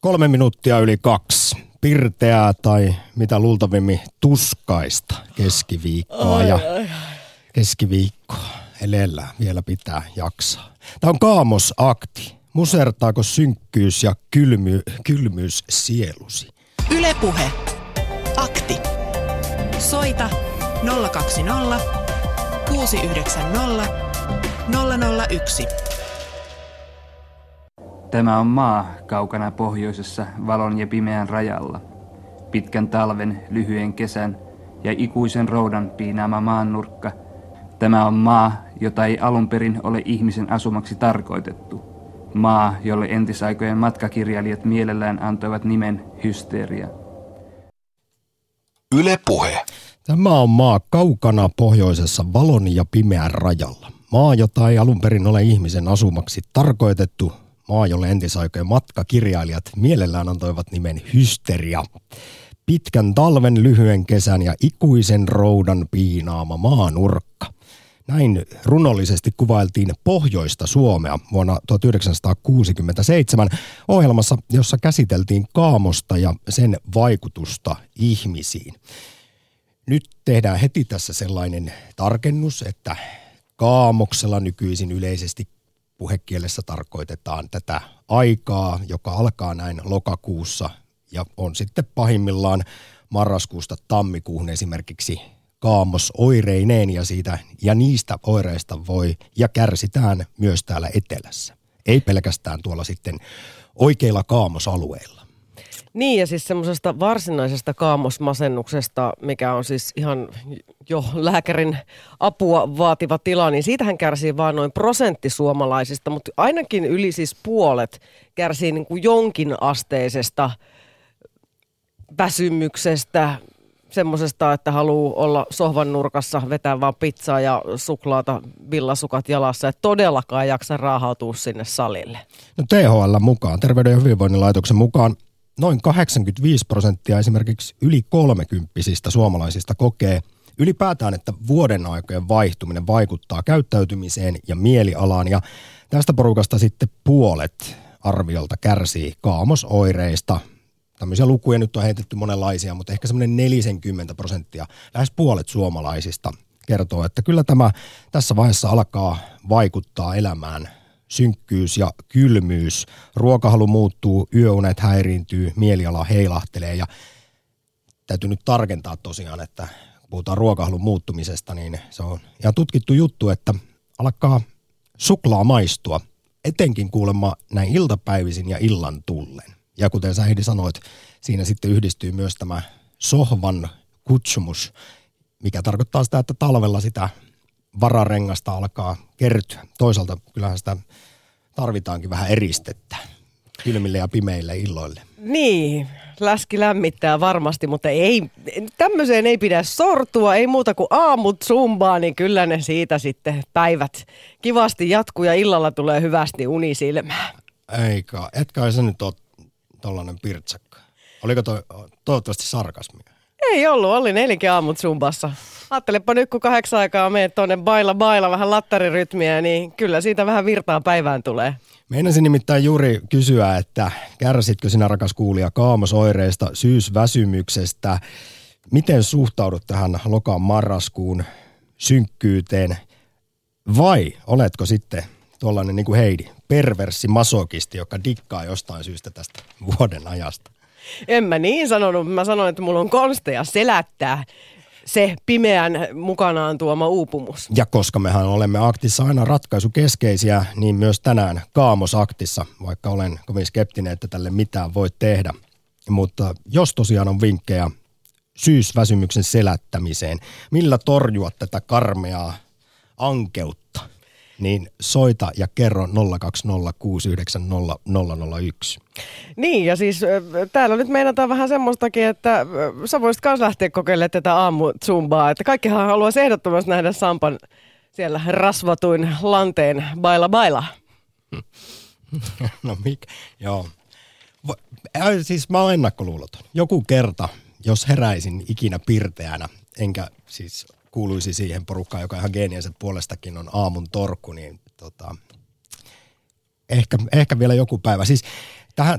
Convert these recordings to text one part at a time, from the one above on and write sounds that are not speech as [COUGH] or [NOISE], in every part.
Kolme minuuttia yli kaksi. Pirteää tai mitä luultavimmin tuskaista keskiviikkoa ja keskiviikkoa elellä vielä pitää jaksaa. Tämä on kaamosakti. Musertaako synkkyys ja kylmy, kylmyys sielusi? Ylepuhe. Akti. Soita 020 690 001. Tämä on maa kaukana pohjoisessa valon ja pimeän rajalla. Pitkän talven, lyhyen kesän ja ikuisen roudan piinaama maannurkka. Tämä on maa, jota ei alun perin ole ihmisen asumaksi tarkoitettu. Maa, jolle entisaikojen matkakirjailijat mielellään antoivat nimen hysteria. Yle Puhe. Tämä on maa kaukana pohjoisessa valon ja pimeän rajalla. Maa, jota ei alun perin ole ihmisen asumaksi tarkoitettu, maa, jolle entisaikojen matkakirjailijat mielellään antoivat nimen Hysteria. Pitkän talven, lyhyen kesän ja ikuisen roudan piinaama maanurkka. Näin runollisesti kuvailtiin pohjoista Suomea vuonna 1967 ohjelmassa, jossa käsiteltiin kaamosta ja sen vaikutusta ihmisiin. Nyt tehdään heti tässä sellainen tarkennus, että kaamoksella nykyisin yleisesti puhekielessä tarkoitetaan tätä aikaa, joka alkaa näin lokakuussa ja on sitten pahimmillaan marraskuusta tammikuuhun esimerkiksi kaamos oireineen ja, siitä, ja niistä oireista voi ja kärsitään myös täällä etelässä. Ei pelkästään tuolla sitten oikeilla kaamosalueilla. Niin ja siis semmoisesta varsinaisesta kaamosmasennuksesta, mikä on siis ihan jo lääkärin apua vaativa tila, niin siitähän kärsii vain noin prosentti suomalaisista, mutta ainakin yli siis puolet kärsii niin kuin jonkin asteisesta väsymyksestä, semmoisesta, että haluaa olla sohvan nurkassa, vetää vaan pizzaa ja suklaata, villasukat jalassa, että todellakaan jaksa raahautua sinne salille. No THL mukaan, Terveyden ja hyvinvoinnin laitoksen mukaan, noin 85 prosenttia esimerkiksi yli kolmekymppisistä suomalaisista kokee ylipäätään, että vuoden aikojen vaihtuminen vaikuttaa käyttäytymiseen ja mielialaan. Ja tästä porukasta sitten puolet arviolta kärsii kaamosoireista. Tämmöisiä lukuja nyt on heitetty monenlaisia, mutta ehkä semmoinen 40 prosenttia, lähes puolet suomalaisista kertoo, että kyllä tämä tässä vaiheessa alkaa vaikuttaa elämään synkkyys ja kylmyys. Ruokahalu muuttuu, yöunet häiriintyy, mieliala heilahtelee ja täytyy nyt tarkentaa tosiaan, että puhutaan ruokahalun muuttumisesta, niin se on ihan tutkittu juttu, että alkaa suklaa maistua, etenkin kuulemma näin iltapäivisin ja illan tullen. Ja kuten sä Heidi sanoit, siinä sitten yhdistyy myös tämä sohvan kutsumus, mikä tarkoittaa sitä, että talvella sitä vararengasta alkaa kertyä. Toisaalta kyllähän sitä tarvitaankin vähän eristettä kylmille ja pimeille illoille. Niin, läski lämmittää varmasti, mutta ei, tämmöiseen ei pidä sortua, ei muuta kuin aamut zumbaa, niin kyllä ne siitä sitten päivät kivasti jatkuu ja illalla tulee hyvästi uni silmään. Eikä, etkä se nyt ole tollanen pirtsakka. Oliko toi toivottavasti sarkasmia? Ei ollut, oli neljäkin aamut zumbassa. Ajattelepa nyt, kun kahdeksan aikaa meet tuonne baila baila vähän lattarirytmiä, niin kyllä siitä vähän virtaa päivään tulee. Meinasin nimittäin juuri kysyä, että kärsitkö sinä rakas kuulija kaamosoireista, syysväsymyksestä? Miten suhtaudut tähän lokaan marraskuun synkkyyteen? Vai oletko sitten tuollainen niin kuin Heidi, perverssi masokisti, joka dikkaa jostain syystä tästä vuoden ajasta? En mä niin sanonut. Mä sanoin, että mulla on konsteja selättää se pimeän mukanaan tuoma uupumus. Ja koska mehän olemme aktissa aina ratkaisukeskeisiä, niin myös tänään Kaamosaktissa, vaikka olen kovin skeptinen, että tälle mitään voi tehdä. Mutta jos tosiaan on vinkkejä syysväsymyksen selättämiseen, millä torjua tätä karmeaa ankeutta, niin soita ja kerro 020690001. Niin, ja siis täällä nyt meinataan vähän semmoistakin, että sä voisit myös lähteä kokeilemaan tätä aamu zumbaa, että kaikkihan haluaa ehdottomasti nähdä Sampan siellä rasvatuin lanteen baila baila. [LAUGHS] no mik, joo. Siis mä oon ennakkoluuloton. Joku kerta, jos heräisin ikinä pirteänä, enkä siis kuuluisi siihen porukkaan, joka ihan geeniensä puolestakin on aamun torkku, niin tota, ehkä, ehkä vielä joku päivä. Siis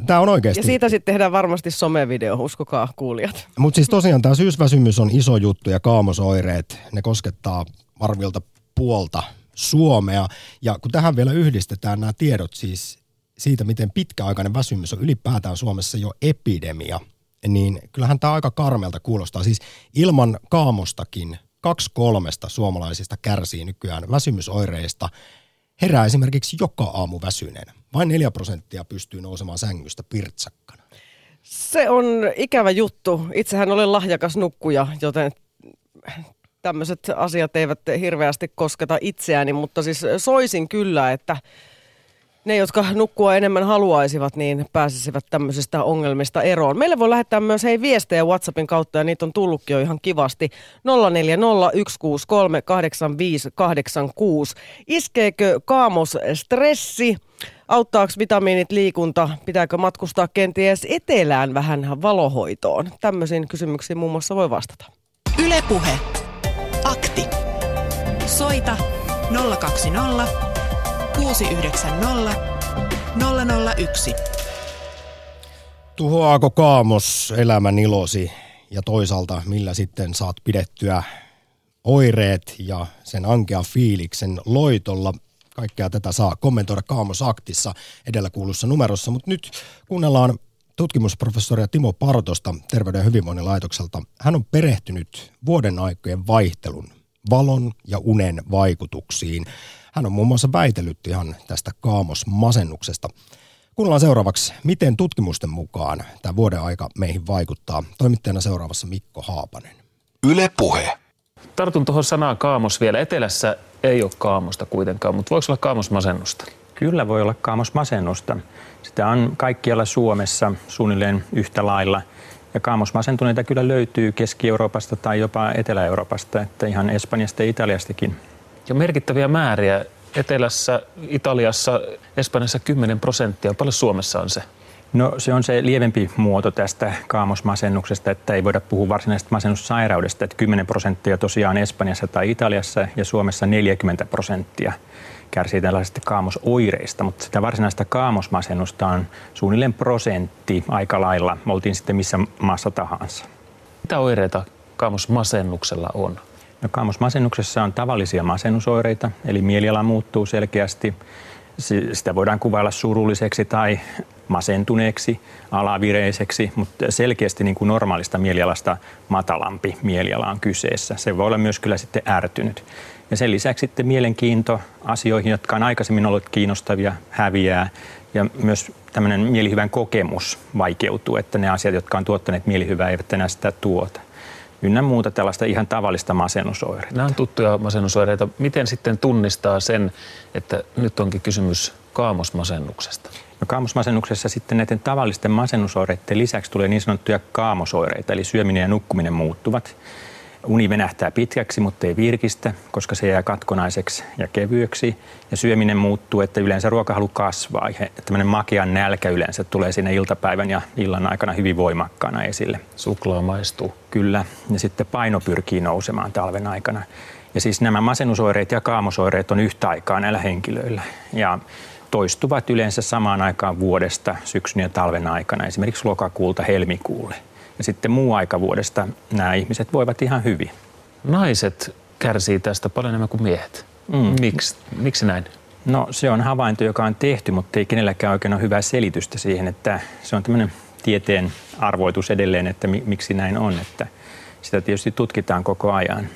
Tämä on oikeasti. Ja siitä sitten tehdään varmasti somevideo, uskokaa kuulijat. Mutta siis tosiaan tämä syysväsymys on iso juttu ja kaamosoireet, ne koskettaa arviolta puolta Suomea. Ja kun tähän vielä yhdistetään nämä tiedot siis siitä, miten pitkäaikainen väsymys on ylipäätään Suomessa jo epidemia, niin kyllähän tämä aika karmelta kuulostaa. Siis ilman kaamostakin kaksi kolmesta suomalaisista kärsii nykyään väsymysoireista. Herää esimerkiksi joka aamu väsyneenä. Vain 4 prosenttia pystyy nousemaan sängystä pirtsakkana. Se on ikävä juttu. Itsehän olen lahjakas nukkuja, joten tämmöiset asiat eivät hirveästi kosketa itseäni, mutta siis soisin kyllä, että ne, jotka nukkua enemmän haluaisivat, niin pääsisivät tämmöisistä ongelmista eroon. Meille voi lähettää myös hei viestejä WhatsAppin kautta ja niitä on tullutkin jo ihan kivasti. 0401638586. Iskeekö kaamos stressi? Auttaako vitamiinit liikunta? Pitääkö matkustaa kenties etelään vähän valohoitoon? Tämmöisiin kysymyksiin muun muassa voi vastata. Ylepuhe. Akti. Soita 020 690 001. Tuhoaako kaamos elämän ilosi ja toisaalta millä sitten saat pidettyä oireet ja sen ankea fiiliksen loitolla. Kaikkea tätä saa kommentoida Kaamosaktissa edellä kuulussa numerossa, mutta nyt kuunnellaan tutkimusprofessoria Timo Partosta Terveyden ja hyvinvoinnin laitokselta. Hän on perehtynyt vuoden aikojen vaihtelun, valon ja unen vaikutuksiin. Hän on muun muassa väitellyt ihan tästä kaamosmasennuksesta. Kuunnellaan seuraavaksi, miten tutkimusten mukaan tämä vuoden aika meihin vaikuttaa. Toimittajana seuraavassa Mikko Haapanen. Yle Puhe. Tartun tuohon sanaan kaamos vielä. Etelässä ei ole kaamosta kuitenkaan, mutta voiko olla kaamosmasennusta? Kyllä voi olla kaamosmasennusta. Sitä on kaikkialla Suomessa suunnilleen yhtä lailla. Ja kaamosmasentuneita kyllä löytyy Keski-Euroopasta tai jopa Etelä-Euroopasta, että ihan Espanjasta ja Italiastakin. Ja merkittäviä määriä. Etelässä, Italiassa, Espanjassa 10 prosenttia. Paljon Suomessa on se? No se on se lievempi muoto tästä kaamosmasennuksesta, että ei voida puhua varsinaisesta masennussairaudesta, että 10 prosenttia tosiaan Espanjassa tai Italiassa ja Suomessa 40 prosenttia kärsii tällaisista kaamosoireista, mutta sitä varsinaista kaamosmasennusta on suunnilleen prosentti aika lailla, oltiin sitten missä maassa tahansa. Mitä oireita kaamosmasennuksella on? No, kaamosmasennuksessa on tavallisia masennusoireita, eli mieliala muuttuu selkeästi. Sitä voidaan kuvailla surulliseksi tai masentuneeksi, alavireiseksi, mutta selkeästi niin kuin normaalista mielialasta matalampi mieliala on kyseessä. Se voi olla myös kyllä sitten ärtynyt. Ja sen lisäksi sitten mielenkiinto asioihin, jotka on aikaisemmin ollut kiinnostavia, häviää. Ja myös tämmöinen mielihyvän kokemus vaikeutuu, että ne asiat, jotka on tuottaneet mielihyvää, eivät enää sitä tuota ynnä muuta tällaista ihan tavallista masennusoireita. Nämä on tuttuja masennusoireita. Miten sitten tunnistaa sen, että nyt onkin kysymys kaamosmasennuksesta? No kaamosmasennuksessa sitten näiden tavallisten masennusoireiden lisäksi tulee niin sanottuja kaamosoireita, eli syöminen ja nukkuminen muuttuvat. Uni venähtää pitkäksi, mutta ei virkistä, koska se jää katkonaiseksi ja kevyeksi. Ja syöminen muuttuu, että yleensä ruokahalu kasvaa. Ja tämmöinen makean nälkä yleensä tulee siinä iltapäivän ja illan aikana hyvin voimakkaana esille. Suklaa maistuu. Kyllä. Ja sitten paino pyrkii nousemaan talven aikana. Ja siis nämä masennusoireet ja kaamosoireet on yhtä aikaa näillä henkilöillä. Ja toistuvat yleensä samaan aikaan vuodesta syksyn ja talven aikana, esimerkiksi lokakuulta helmikuulle. Ja sitten muu aika vuodesta nämä ihmiset voivat ihan hyvin. Naiset kärsii tästä paljon enemmän kuin miehet. Mm. Miksi, miksi näin? No se on havainto, joka on tehty, mutta ei kenelläkään oikein ole hyvää selitystä siihen, että se on tämmöinen tieteen arvoitus edelleen, että mi- miksi näin on, että sitä tietysti tutkitaan koko ajan.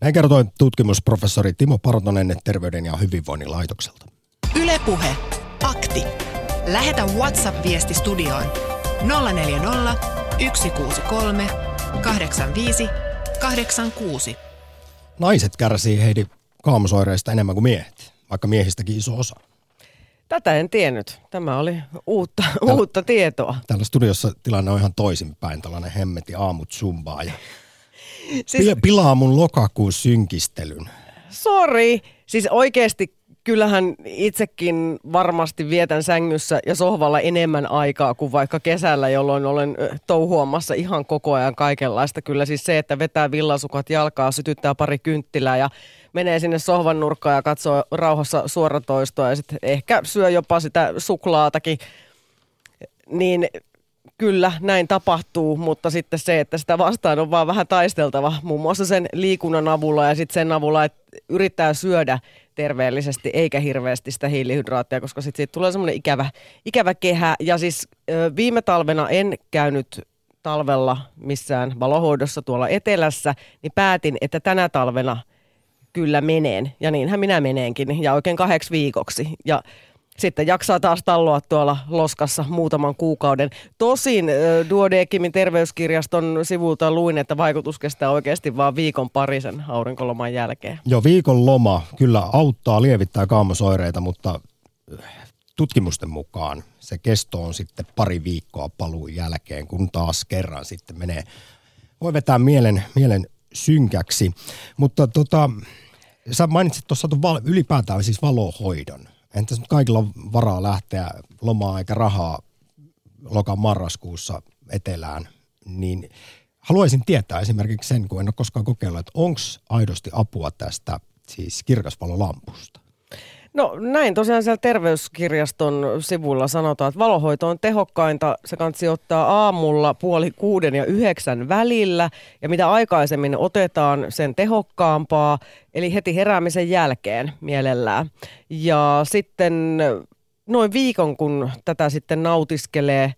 Näin kertoi tutkimusprofessori Timo Partonen Terveyden ja hyvinvoinnin laitokselta. Ylepuhe. Akti. Lähetä WhatsApp-viesti studioon 040 163 85 86. Naiset kärsii Heidi kaamosoireista enemmän kuin miehet, vaikka miehistäkin iso osa. Tätä en tiennyt. Tämä oli uutta, Täällä, uutta tietoa. Täällä studiossa tilanne on ihan toisinpäin. Tällainen hemmeti aamut zumbaa ja siis, pilaa mun lokakuun synkistelyn. Sori. Siis oikeasti kyllähän itsekin varmasti vietän sängyssä ja sohvalla enemmän aikaa kuin vaikka kesällä, jolloin olen touhuamassa ihan koko ajan kaikenlaista. Kyllä siis se, että vetää villasukat jalkaa, sytyttää pari kynttilää ja menee sinne sohvan nurkkaan ja katsoo rauhassa suoratoistoa ja sitten ehkä syö jopa sitä suklaatakin niin kyllä näin tapahtuu, mutta sitten se, että sitä vastaan on vaan vähän taisteltava muun muassa sen liikunnan avulla ja sitten sen avulla, että yrittää syödä terveellisesti eikä hirveästi sitä hiilihydraattia, koska sitten siitä tulee semmoinen ikävä, ikävä kehä. Ja siis viime talvena en käynyt talvella missään valohoidossa tuolla etelässä, niin päätin, että tänä talvena kyllä meneen. Ja niinhän minä meneenkin ja oikein kahdeksi viikoksi. Ja sitten jaksaa taas talloa tuolla loskassa muutaman kuukauden. Tosin Duodekimin terveyskirjaston sivulta luin, että vaikutus kestää oikeasti vain viikon parisen aurinkoloman jälkeen. Joo, viikon loma kyllä auttaa lievittää kaamosoireita, mutta tutkimusten mukaan se kesto on sitten pari viikkoa paluun jälkeen, kun taas kerran sitten menee, voi vetää mielen, mielen synkäksi. Mutta tota, sä mainitsit tuossa ylipäätään siis valohoidon. Entäs nyt kaikilla on varaa lähteä lomaa eikä rahaa lokan marraskuussa etelään, niin haluaisin tietää esimerkiksi sen, kun en ole koskaan kokeillut, että onko aidosti apua tästä siis kirkasvalolampusta? No näin tosiaan siellä terveyskirjaston sivulla sanotaan, että valohoito on tehokkainta. Se kansi ottaa aamulla puoli kuuden ja yhdeksän välillä ja mitä aikaisemmin otetaan, sen tehokkaampaa. Eli heti heräämisen jälkeen mielellään. Ja sitten noin viikon, kun tätä sitten nautiskelee,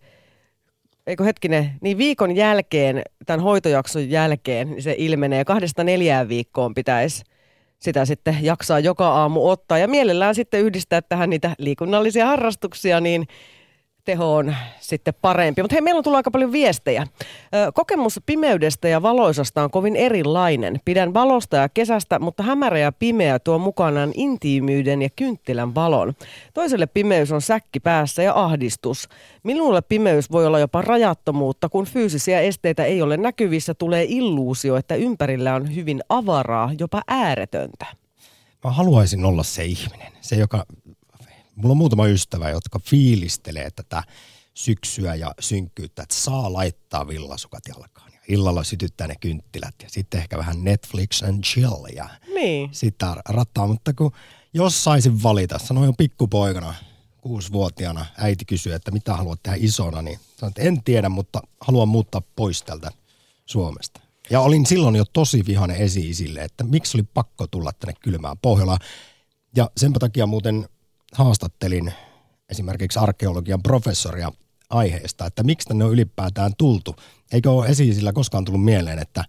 eikö hetkinen, niin viikon jälkeen, tämän hoitojakson jälkeen, niin se ilmenee kahdesta neljään viikkoon pitäisi sitä sitten jaksaa joka aamu ottaa ja mielellään sitten yhdistää tähän niitä liikunnallisia harrastuksia, niin teho on sitten parempi. Mutta hei, meillä on tullut aika paljon viestejä. Kokemus pimeydestä ja valoisasta on kovin erilainen. Pidän valosta ja kesästä, mutta hämärä ja pimeä tuo mukanaan intiimyyden ja kynttilän valon. Toiselle pimeys on säkki päässä ja ahdistus. Minulle pimeys voi olla jopa rajattomuutta, kun fyysisiä esteitä ei ole näkyvissä, tulee illuusio, että ympärillä on hyvin avaraa, jopa ääretöntä. Mä haluaisin olla se ihminen, se joka mulla on muutama ystävä, jotka fiilistelee tätä syksyä ja synkkyyttä, että saa laittaa villasukat jalkaan. Ja illalla sytyttää ne kynttilät ja sitten ehkä vähän Netflix and chill ja niin. sitä rattaa. Mutta kun jos saisin valita, sanoin jo pikkupoikana, kuusivuotiaana, äiti kysyi, että mitä haluat tehdä isona, niin sanoin, että en tiedä, mutta haluan muuttaa pois tältä Suomesta. Ja olin silloin jo tosi vihainen esi-isille, että miksi oli pakko tulla tänne kylmään Pohjolaan. Ja sen takia muuten haastattelin esimerkiksi arkeologian professoria aiheesta, että miksi tänne on ylipäätään tultu. Eikö ole esiisillä koskaan tullut mieleen, että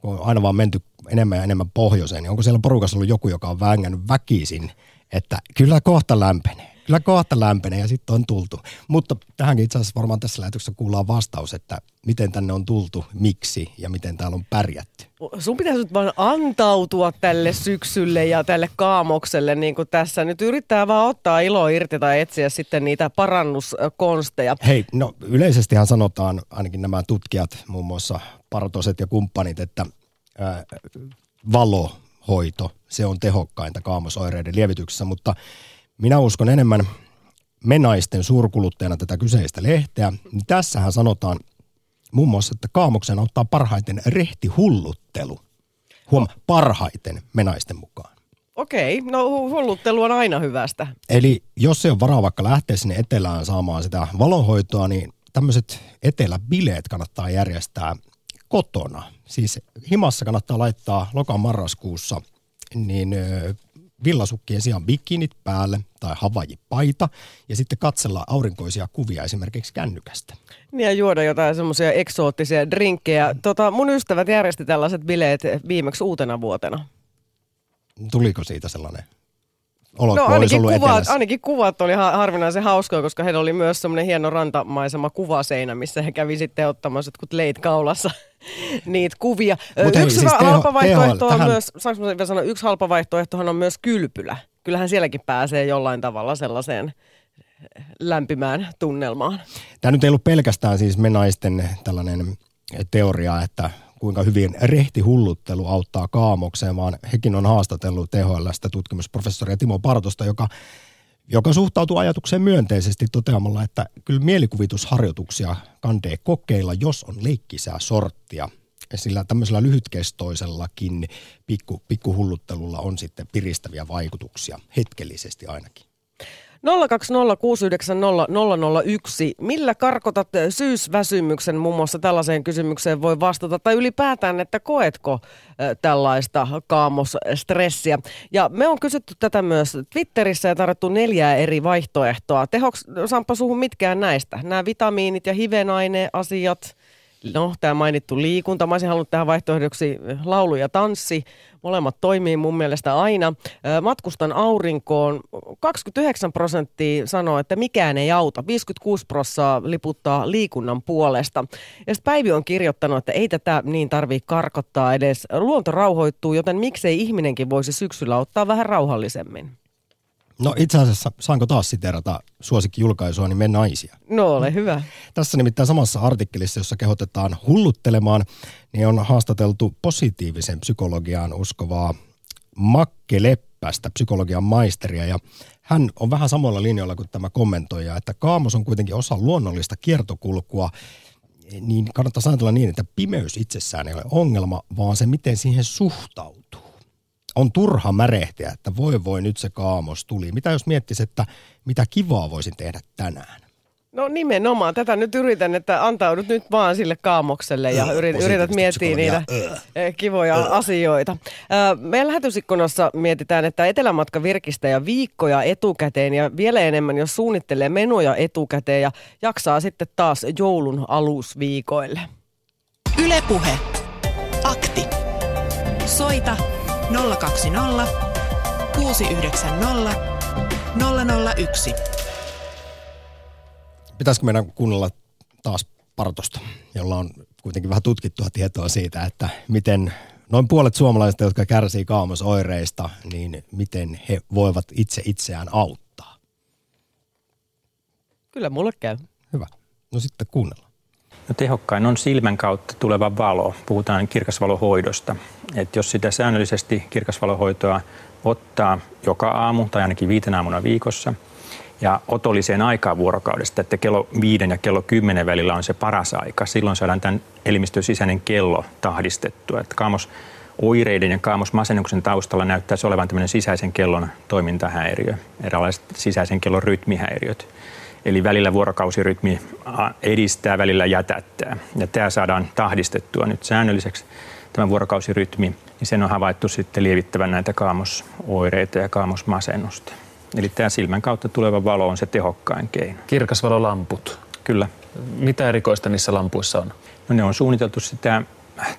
kun on aina vaan menty enemmän ja enemmän pohjoiseen, niin onko siellä porukassa ollut joku, joka on vängännyt väkisin, että kyllä kohta lämpenee kyllä kohta lämpenee ja sitten on tultu. Mutta tähänkin itse asiassa varmaan tässä lähetyksessä kuullaan vastaus, että miten tänne on tultu, miksi ja miten täällä on pärjätty. Sun pitäisi nyt vaan antautua tälle syksylle ja tälle kaamokselle, niin kuin tässä. Nyt yrittää vaan ottaa ilo irti tai etsiä sitten niitä parannuskonsteja. Hei, no yleisestihan sanotaan, ainakin nämä tutkijat, muun muassa Partoset ja kumppanit, että ää, valohoito, se on tehokkainta kaamosoireiden lievityksessä, mutta minä uskon enemmän menaisten suurkuluttajana tätä kyseistä lehteä. Niin tässähän sanotaan muun muassa, että kaamoksen auttaa parhaiten rehtihulluttelu. Huom, parhaiten menaisten mukaan. Okei, no hulluttelu on aina hyvästä. Eli jos se on varaa vaikka lähteä sinne etelään saamaan sitä valonhoitoa, niin tämmöiset eteläbileet kannattaa järjestää kotona. Siis himassa kannattaa laittaa lokan marraskuussa niin villasukkien sijaan bikinit päälle tai havajipaita ja sitten katsella aurinkoisia kuvia esimerkiksi kännykästä. Niin ja juoda jotain semmoisia eksoottisia drinkkejä. Tota, mun ystävät järjesti tällaiset bileet viimeksi uutena vuotena. Tuliko siitä sellainen olo, no ainakin kuvat, ainakin kuvat oli harvinaisen hauskoja, koska heillä oli myös semmoinen hieno rantamaisema kuvaseinä, missä he kävi sitten ottamassa jotkut leit kaulassa [LAUGHS] niitä kuvia. Mut yksi hei, siis halpa vaihtoehto on tähän... myös, saanko vielä sanoa, yksi halpa vaihtoehtohan on myös kylpylä. Kyllähän sielläkin pääsee jollain tavalla sellaiseen lämpimään tunnelmaan. Tämä nyt ei ollut pelkästään siis me naisten tällainen teoria, että kuinka hyvin rehtihulluttelu auttaa kaamokseen, vaan hekin on haastatellut THLstä tutkimusprofessoria Timo Partosta, joka, joka suhtautuu ajatukseen myönteisesti toteamalla, että kyllä mielikuvitusharjoituksia kandee kokeilla, jos on leikkisää sorttia. Sillä tämmöisellä lyhytkestoisellakin pikku, pikkuhulluttelulla on sitten piristäviä vaikutuksia, hetkellisesti ainakin. 020690001. Millä karkotat syysväsymyksen muun muassa tällaiseen kysymykseen voi vastata? Tai ylipäätään, että koetko tällaista kaamosstressiä? Ja me on kysytty tätä myös Twitterissä ja tarjottu neljää eri vaihtoehtoa. Tehoks, Sampa suhun mitkään näistä? Nämä vitamiinit ja hivenaineasiat – No, tämä mainittu liikunta. Mä olisin halunnut tähän vaihtoehdoksi laulu ja tanssi. Molemmat toimii mun mielestä aina. Matkustan aurinkoon. 29 prosenttia sanoo, että mikään ei auta. 56 prosenttia liputtaa liikunnan puolesta. Ja sitten Päivi on kirjoittanut, että ei tätä niin tarvii karkottaa edes. Luonto rauhoittuu, joten miksei ihminenkin voisi syksyllä ottaa vähän rauhallisemmin. No itse asiassa saanko taas siterata suosikkijulkaisua, niin me naisia. No ole hyvä. Tässä nimittäin samassa artikkelissa, jossa kehotetaan hulluttelemaan, niin on haastateltu positiivisen psykologiaan uskovaa Makke Leppästä, psykologian maisteria, ja hän on vähän samalla linjoilla kuin tämä kommentoija, että kaamos on kuitenkin osa luonnollista kiertokulkua, niin kannattaa ajatella niin, että pimeys itsessään ei ole ongelma, vaan se, miten siihen suhtautuu on turha märehtiä, että voi voi nyt se kaamos tuli. Mitä jos miettisi, että mitä kivaa voisin tehdä tänään? No nimenomaan, tätä nyt yritän, että antaudut nyt vaan sille kaamokselle ja yrit, yrität miettiä niitä öö. kivoja öö. asioita. Meidän lähetysikkunassa mietitään, että etelämatka virkistä ja viikkoja etukäteen ja vielä enemmän, jos suunnittelee menoja etukäteen ja jaksaa sitten taas joulun alusviikoille. Ylepuhe. Akti. Soita 020 690 001. Pitäisikö meidän kuunnella taas Partosta, jolla on kuitenkin vähän tutkittua tietoa siitä, että miten noin puolet suomalaisista, jotka kärsii kaamosoireista, niin miten he voivat itse itseään auttaa? Kyllä mulle käy. Hyvä. No sitten kuunnellaan. No tehokkain on silmän kautta tuleva valo. Puhutaan kirkasvalohoidosta. Et jos sitä säännöllisesti kirkasvalohoitoa ottaa joka aamu tai ainakin viitenä aamuna viikossa ja otolliseen aikaan vuorokaudesta, että kello viiden ja kello kymmenen välillä on se paras aika. Silloin saadaan tämän elimistön sisäinen kello tahdistettua. Että kaamos oireiden ja kaamosmasennuksen taustalla näyttäisi olevan tämmöinen sisäisen kellon toimintahäiriö, erilaiset sisäisen kellon rytmihäiriöt. Eli välillä vuorokausirytmi edistää, välillä jätättää. Ja tämä saadaan tahdistettua nyt säännölliseksi, tämä vuorokausirytmi, niin sen on havaittu sitten lievittävän näitä kaamosoireita ja kaamosmasennusta. Eli tämä silmän kautta tuleva valo on se tehokkain keino. Kirkasvalolamput. Kyllä. Mitä erikoista niissä lampuissa on? No ne on suunniteltu sitä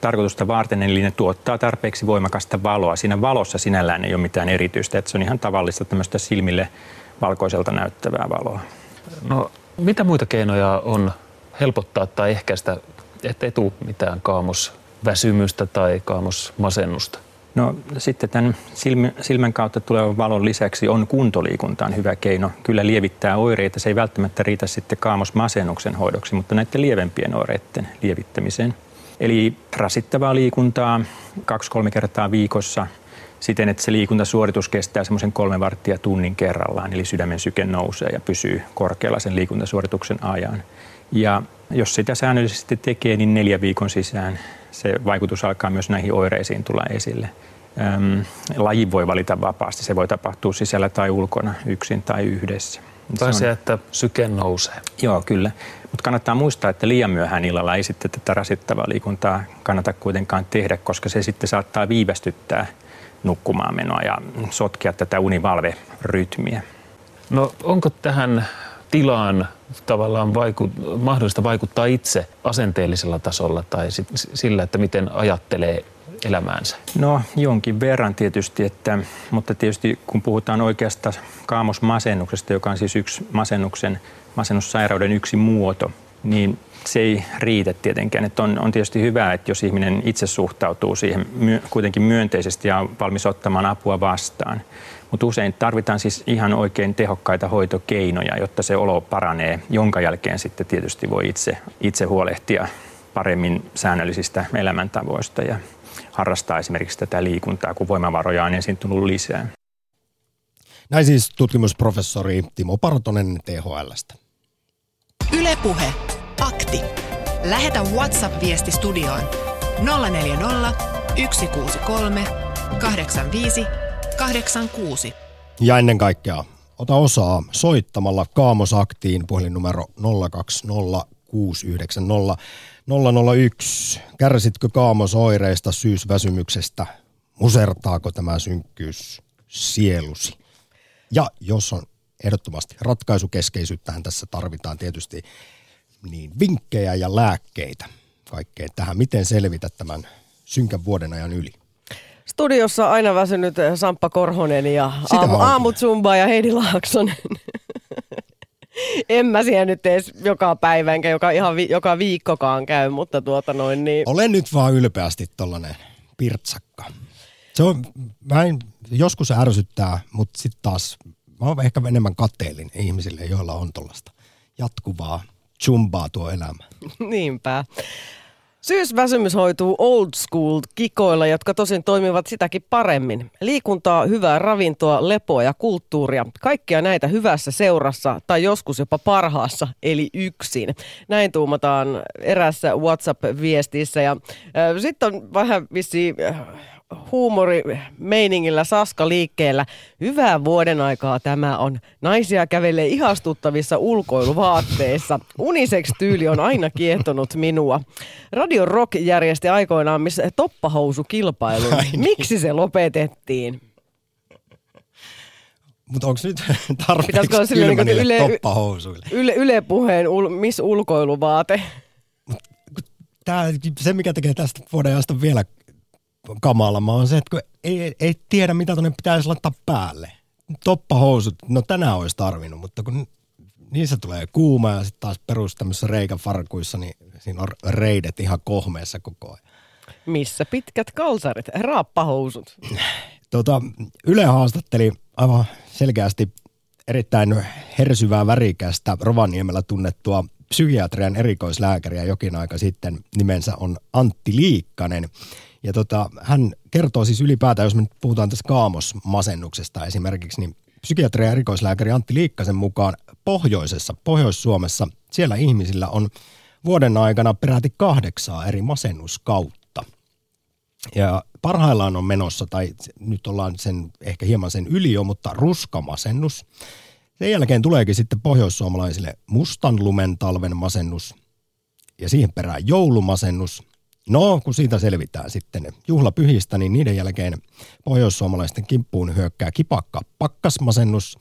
tarkoitusta varten, eli ne tuottaa tarpeeksi voimakasta valoa. Siinä valossa sinällään ei ole mitään erityistä, että se on ihan tavallista tämmöistä silmille valkoiselta näyttävää valoa. No, mitä muita keinoja on helpottaa tai ehkäistä, ettei tule mitään kaamosväsymystä tai kaamosmasennusta? No sitten tämän silmän kautta tulevan valon lisäksi on kuntoliikuntaan hyvä keino. Kyllä lievittää oireita. Se ei välttämättä riitä sitten kaamosmasennuksen hoidoksi, mutta näiden lievempien oireiden lievittämiseen. Eli rasittavaa liikuntaa kaksi-kolme kertaa viikossa – siten, että se liikuntasuoritus kestää semmoisen kolme varttia tunnin kerrallaan, eli sydämen syke nousee ja pysyy korkealla sen liikuntasuorituksen ajan. Ja jos sitä säännöllisesti tekee, niin neljä viikon sisään se vaikutus alkaa myös näihin oireisiin tulla esille. Öm, laji voi valita vapaasti. Se voi tapahtua sisällä tai ulkona, yksin tai yhdessä. Tai se, on... että syke nousee. Joo, kyllä. Mutta kannattaa muistaa, että liian myöhään illalla ei sitten tätä rasittavaa liikuntaa kannata kuitenkaan tehdä, koska se sitten saattaa viivästyttää nukkumaan menoa ja sotkea tätä univalverytmiä. No onko tähän tilaan tavallaan vaiku, mahdollista vaikuttaa itse asenteellisella tasolla tai sit, sillä, että miten ajattelee elämäänsä? No jonkin verran tietysti, että, mutta tietysti kun puhutaan oikeasta kaamosmasennuksesta, joka on siis yksi masennuksen, masennussairauden yksi muoto, niin se ei riitä tietenkään. Että on, on tietysti hyvä, että jos ihminen itse suhtautuu siihen myö, kuitenkin myönteisesti ja on valmis ottamaan apua vastaan. Mutta usein tarvitaan siis ihan oikein tehokkaita hoitokeinoja, jotta se olo paranee, jonka jälkeen sitten tietysti voi itse, itse huolehtia paremmin säännöllisistä elämäntavoista ja harrastaa esimerkiksi tätä liikuntaa, kun voimavaroja on ensin tullut lisää. Näin siis tutkimusprofessori Timo Partonen THLstä. Ylepuhe. Lähetä WhatsApp-viesti studioon 040 163 85 86. Ja ennen kaikkea Ota osaa soittamalla Kaamosaktiin puhelinnumero 020 Kärsitkö kaamosoireista syysväsymyksestä? Musertaako tämä synkkyys sielusi? Ja jos on ehdottomasti ratkaisukeskeisyyttähän tässä tarvitaan tietysti niin vinkkejä ja lääkkeitä kaikkeen tähän. Miten selvitä tämän synkän vuoden ajan yli? Studiossa aina väsynyt Samppa Korhonen ja aamu, Aamut Zumba ja Heidi Laaksonen. [LAUGHS] en mä siellä nyt edes joka päivä, enkä joka, ihan vi, joka viikkokaan käy, mutta tuota noin niin... Olen nyt vaan ylpeästi tollanen pirtsakka. Se on, mä en, joskus ärsyttää, mutta sitten taas mä oon ehkä enemmän kateellinen ihmisille, joilla on tuollaista jatkuvaa zumbaa tuo elämä. [LAUGHS] Niinpä. Syysväsymys hoituu old school kikoilla, jotka tosin toimivat sitäkin paremmin. Liikuntaa, hyvää ravintoa, lepoa ja kulttuuria. Kaikkia näitä hyvässä seurassa tai joskus jopa parhaassa, eli yksin. Näin tuumataan erässä WhatsApp-viestissä. Ja äh, sitten on vähän vissi äh, huumorimeiningillä Saska liikkeellä. Hyvää vuoden aikaa tämä on. Naisia kävelee ihastuttavissa ulkoiluvaatteissa. Unisex-tyyli on aina kiehtonut minua. Radio Rock järjesti aikoinaan missä toppahousukilpailun. Niin. Miksi se lopetettiin? Mutta onko nyt [LAUGHS] tarpeeksi kylmä niin yle, toppahousuille? Yle, yle puheen ul, miss ulkoiluvaate? Tää, se, mikä tekee tästä vuoden ajasta vielä kamalama on se, että kun ei, ei tiedä, mitä tuonne pitäisi laittaa päälle. Toppahousut, no tänään olisi tarvinnut, mutta kun niissä tulee kuuma ja sitten taas perus tämmöisissä reikäfarkuissa, niin siinä on reidet ihan kohmeessa koko ajan. Missä pitkät kalsarit, raappahousut? [SIGHS] Tota, Yle haastatteli aivan selkeästi erittäin hersyvää värikästä Rovaniemellä tunnettua psykiatrian erikoislääkäriä jokin aika sitten. Nimensä on Antti Liikkanen. Ja tota, hän kertoo siis ylipäätään, jos me nyt puhutaan tästä kaamosmasennuksesta esimerkiksi, niin psykiatria ja erikoislääkäri Antti Liikkasen mukaan pohjoisessa, Pohjois-Suomessa, siellä ihmisillä on vuoden aikana peräti kahdeksaa eri masennuskautta. Ja parhaillaan on menossa, tai nyt ollaan sen ehkä hieman sen yli jo, mutta ruskamasennus. Sen jälkeen tuleekin sitten pohjoissuomalaisille mustan lumen talven masennus ja siihen perään joulumasennus – No, kun siitä selvitään sitten juhlapyhistä, niin niiden jälkeen pohjoissuomalaisten kimppuun hyökkää kipakka pakkasmasennus.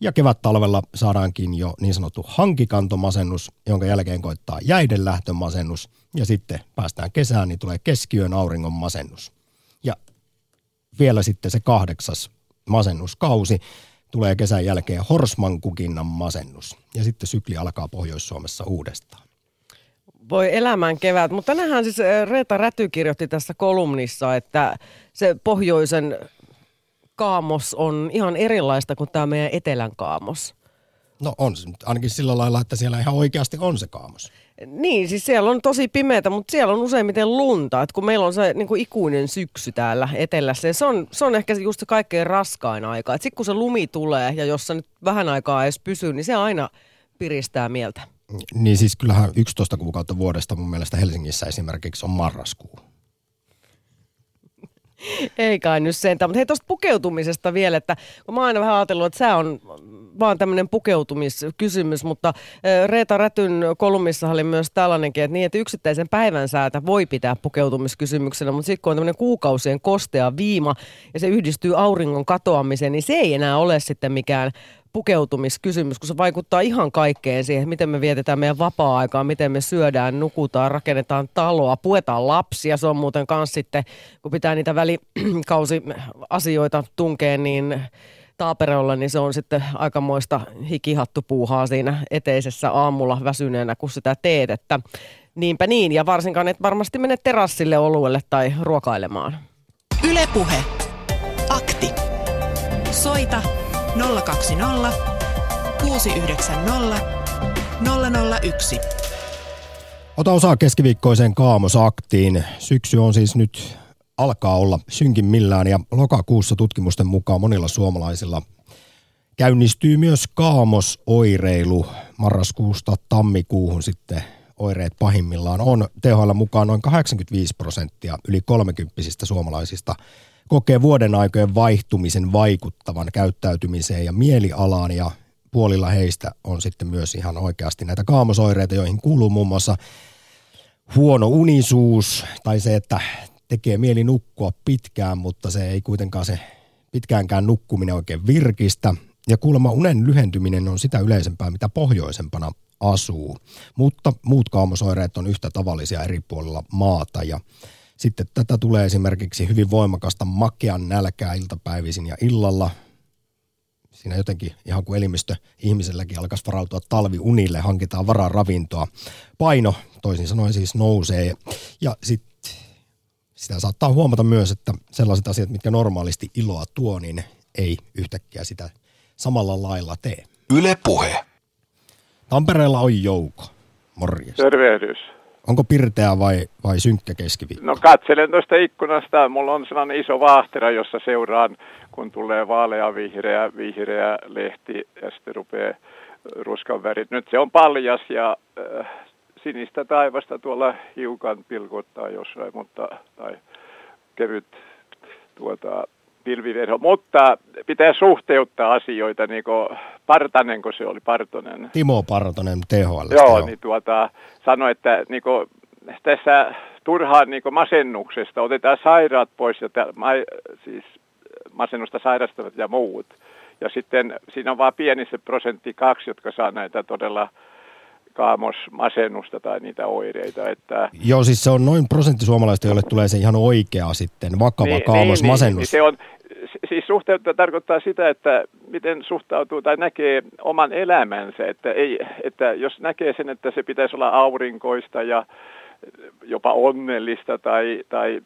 Ja kevät-talvella saadaankin jo niin sanottu hankikantomasennus, jonka jälkeen koittaa jäiden lähtömasennus. Ja sitten päästään kesään, niin tulee keskiön auringon masennus. Ja vielä sitten se kahdeksas masennuskausi tulee kesän jälkeen Horsman kukinnan masennus ja sitten sykli alkaa Pohjois-Suomessa uudestaan voi elämän kevät. Mutta tänähän siis Reeta Räty kirjoitti tässä kolumnissa, että se pohjoisen kaamos on ihan erilaista kuin tämä meidän etelän kaamos. No on se ainakin sillä lailla, että siellä ihan oikeasti on se kaamos. Niin, siis siellä on tosi pimeätä, mutta siellä on useimmiten lunta. että kun meillä on se niin kuin ikuinen syksy täällä etelässä, ja se on, se on ehkä just se kaikkein raskain aika. Sitten kun se lumi tulee, ja jos se nyt vähän aikaa edes pysyy, niin se aina piristää mieltä. Niin siis kyllähän 11 kuukautta vuodesta mun mielestä Helsingissä esimerkiksi on marraskuu. Ei kai nyt sentään, mutta hei tuosta pukeutumisesta vielä, että kun mä oon aina vähän ajatellut, että se on vaan tämmöinen pukeutumiskysymys, mutta Reeta Rätyn kolumnissa oli myös tällainenkin, että niin, että yksittäisen päivän säätä voi pitää pukeutumiskysymyksenä, mutta sitten kun on tämmöinen kuukausien kostea viima ja se yhdistyy auringon katoamiseen, niin se ei enää ole sitten mikään pukeutumiskysymys, kun se vaikuttaa ihan kaikkeen siihen, miten me vietetään meidän vapaa-aikaa, miten me syödään, nukutaan, rakennetaan taloa, puetaan lapsia. Se on muuten myös sitten, kun pitää niitä välikausiasioita tunkeen, niin taaperolla, niin se on sitten aikamoista hikihattupuuhaa siinä eteisessä aamulla väsyneenä, kun sitä teet. Että niinpä niin, ja varsinkaan et varmasti mene terassille oluelle tai ruokailemaan. Ylepuhe. Akti. Soita 020 690 001. Ota osaa keskiviikkoiseen kaamosaktiin. Syksy on siis nyt alkaa olla synkimmillään ja lokakuussa tutkimusten mukaan monilla suomalaisilla käynnistyy myös kaamosoireilu. Marraskuusta tammikuuhun sitten oireet pahimmillaan on. THL mukaan noin 85 prosenttia yli 30 suomalaisista kokee vuoden aikojen vaihtumisen vaikuttavan käyttäytymiseen ja mielialaan ja puolilla heistä on sitten myös ihan oikeasti näitä kaamosoireita, joihin kuuluu muun muassa huono unisuus tai se, että tekee mieli nukkua pitkään, mutta se ei kuitenkaan se pitkäänkään nukkuminen oikein virkistä. Ja kuulemma unen lyhentyminen on sitä yleisempää, mitä pohjoisempana asuu. Mutta muut kaamosoireet on yhtä tavallisia eri puolilla maata ja sitten tätä tulee esimerkiksi hyvin voimakasta makean nälkää iltapäivisin ja illalla. Siinä jotenkin ihan kuin elimistö ihmiselläkin alkaisi varautua talviunille, hankitaan varaa ravintoa. Paino toisin sanoen siis nousee ja sitten sitä saattaa huomata myös, että sellaiset asiat, mitkä normaalisti iloa tuo, niin ei yhtäkkiä sitä samalla lailla tee. Yle Puhe. Tampereella on Jouko. Morjes. Tervehdys. Onko pirteä vai, vai synkkä keskiviikko? No katselen tuosta ikkunasta. Mulla on sellainen iso vaahtera, jossa seuraan, kun tulee vaalea vihreä, vihreä lehti ja sitten rupeaa ruskan värit. Nyt se on paljas ja äh, sinistä taivasta tuolla hiukan pilkottaa jossain, mutta tai kevyt tuota, pilviverho, mutta pitää suhteuttaa asioita, niin kuin Partanen, kun se oli Partonen. Timo Partonen THL. Joo, joo, niin tuota, sanoi, että niin kuin, tässä turhaan niin masennuksesta otetaan sairaat pois, ja tä, ma, siis masennusta sairastavat ja muut. Ja sitten siinä on vain pieni se prosentti kaksi, jotka saa näitä todella kaamosmasennusta tai niitä oireita. Että... Joo, siis se on noin prosentti suomalaista, joille tulee se ihan oikea sitten, vakava niin, kaamosmasennus. Niin, niin, se on, siis suhteutta tarkoittaa sitä, että miten suhtautuu tai näkee oman elämänsä, että, ei, että jos näkee sen, että se pitäisi olla aurinkoista ja jopa onnellista tai, tai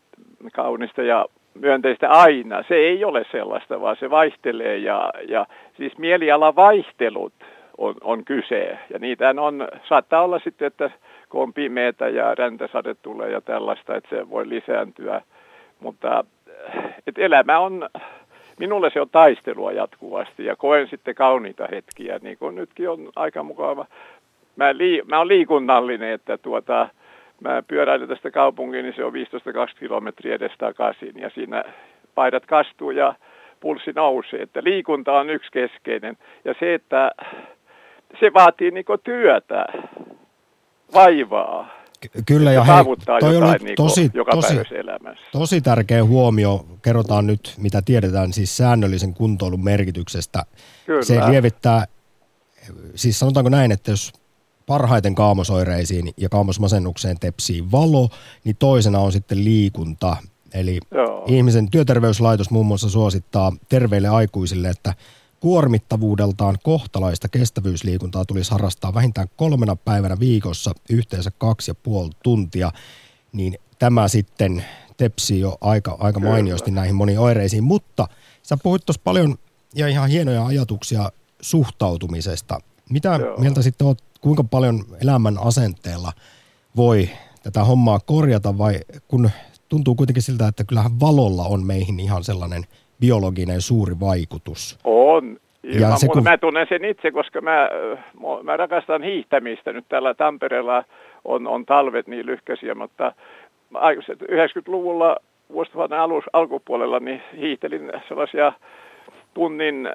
kaunista ja myönteistä aina, se ei ole sellaista, vaan se vaihtelee ja, ja siis mielialavaihtelut on, on kyse. Ja niitä on, saattaa olla sitten, että kun on pimeätä ja räntäsade tulee ja tällaista, että se voi lisääntyä. Mutta että elämä on, minulle se on taistelua jatkuvasti ja koen sitten kauniita hetkiä, niin kuin nytkin on aika mukava. Mä, lii, mä olen liikunnallinen, että tuota, mä pyöräilen tästä kaupunkiin, niin se on 15-20 kilometriä edes takaisin ja siinä paidat kastuu ja pulssi nousee. Että liikunta on yksi keskeinen ja se, että se vaatii niin työtä, vaivaa. Kyllä ja hei, toi oli niin tosi, tosi, tosi tärkeä huomio. Kerrotaan nyt, mitä tiedetään siis säännöllisen kuntoilun merkityksestä. Kyllä. Se lievittää, siis sanotaanko näin, että jos parhaiten kaamosoireisiin ja kaamosmasennukseen tepsii valo, niin toisena on sitten liikunta. Eli Joo. ihmisen työterveyslaitos muun muassa suosittaa terveille aikuisille, että Kuormittavuudeltaan kohtalaista kestävyysliikuntaa tulisi harrastaa vähintään kolmena päivänä viikossa yhteensä kaksi ja puoli tuntia, niin tämä sitten tepsii jo aika, aika mainiosti näihin moniin oireisiin. Mutta sä puhuit tuossa paljon ja ihan hienoja ajatuksia suhtautumisesta. Mitä Joo. mieltä sitten oot, kuinka paljon elämän asenteella voi tätä hommaa korjata vai kun tuntuu kuitenkin siltä, että kyllähän valolla on meihin ihan sellainen – biologinen suuri vaikutus. On. Ja se, kun... Mä tunnen sen itse, koska mä, mä rakastan hiihtämistä. Nyt täällä Tampereella on, on talvet niin lyhkäisiä, mutta 90-luvulla vuosituhannen alus, alkupuolella niin hiihtelin sellaisia tunnin,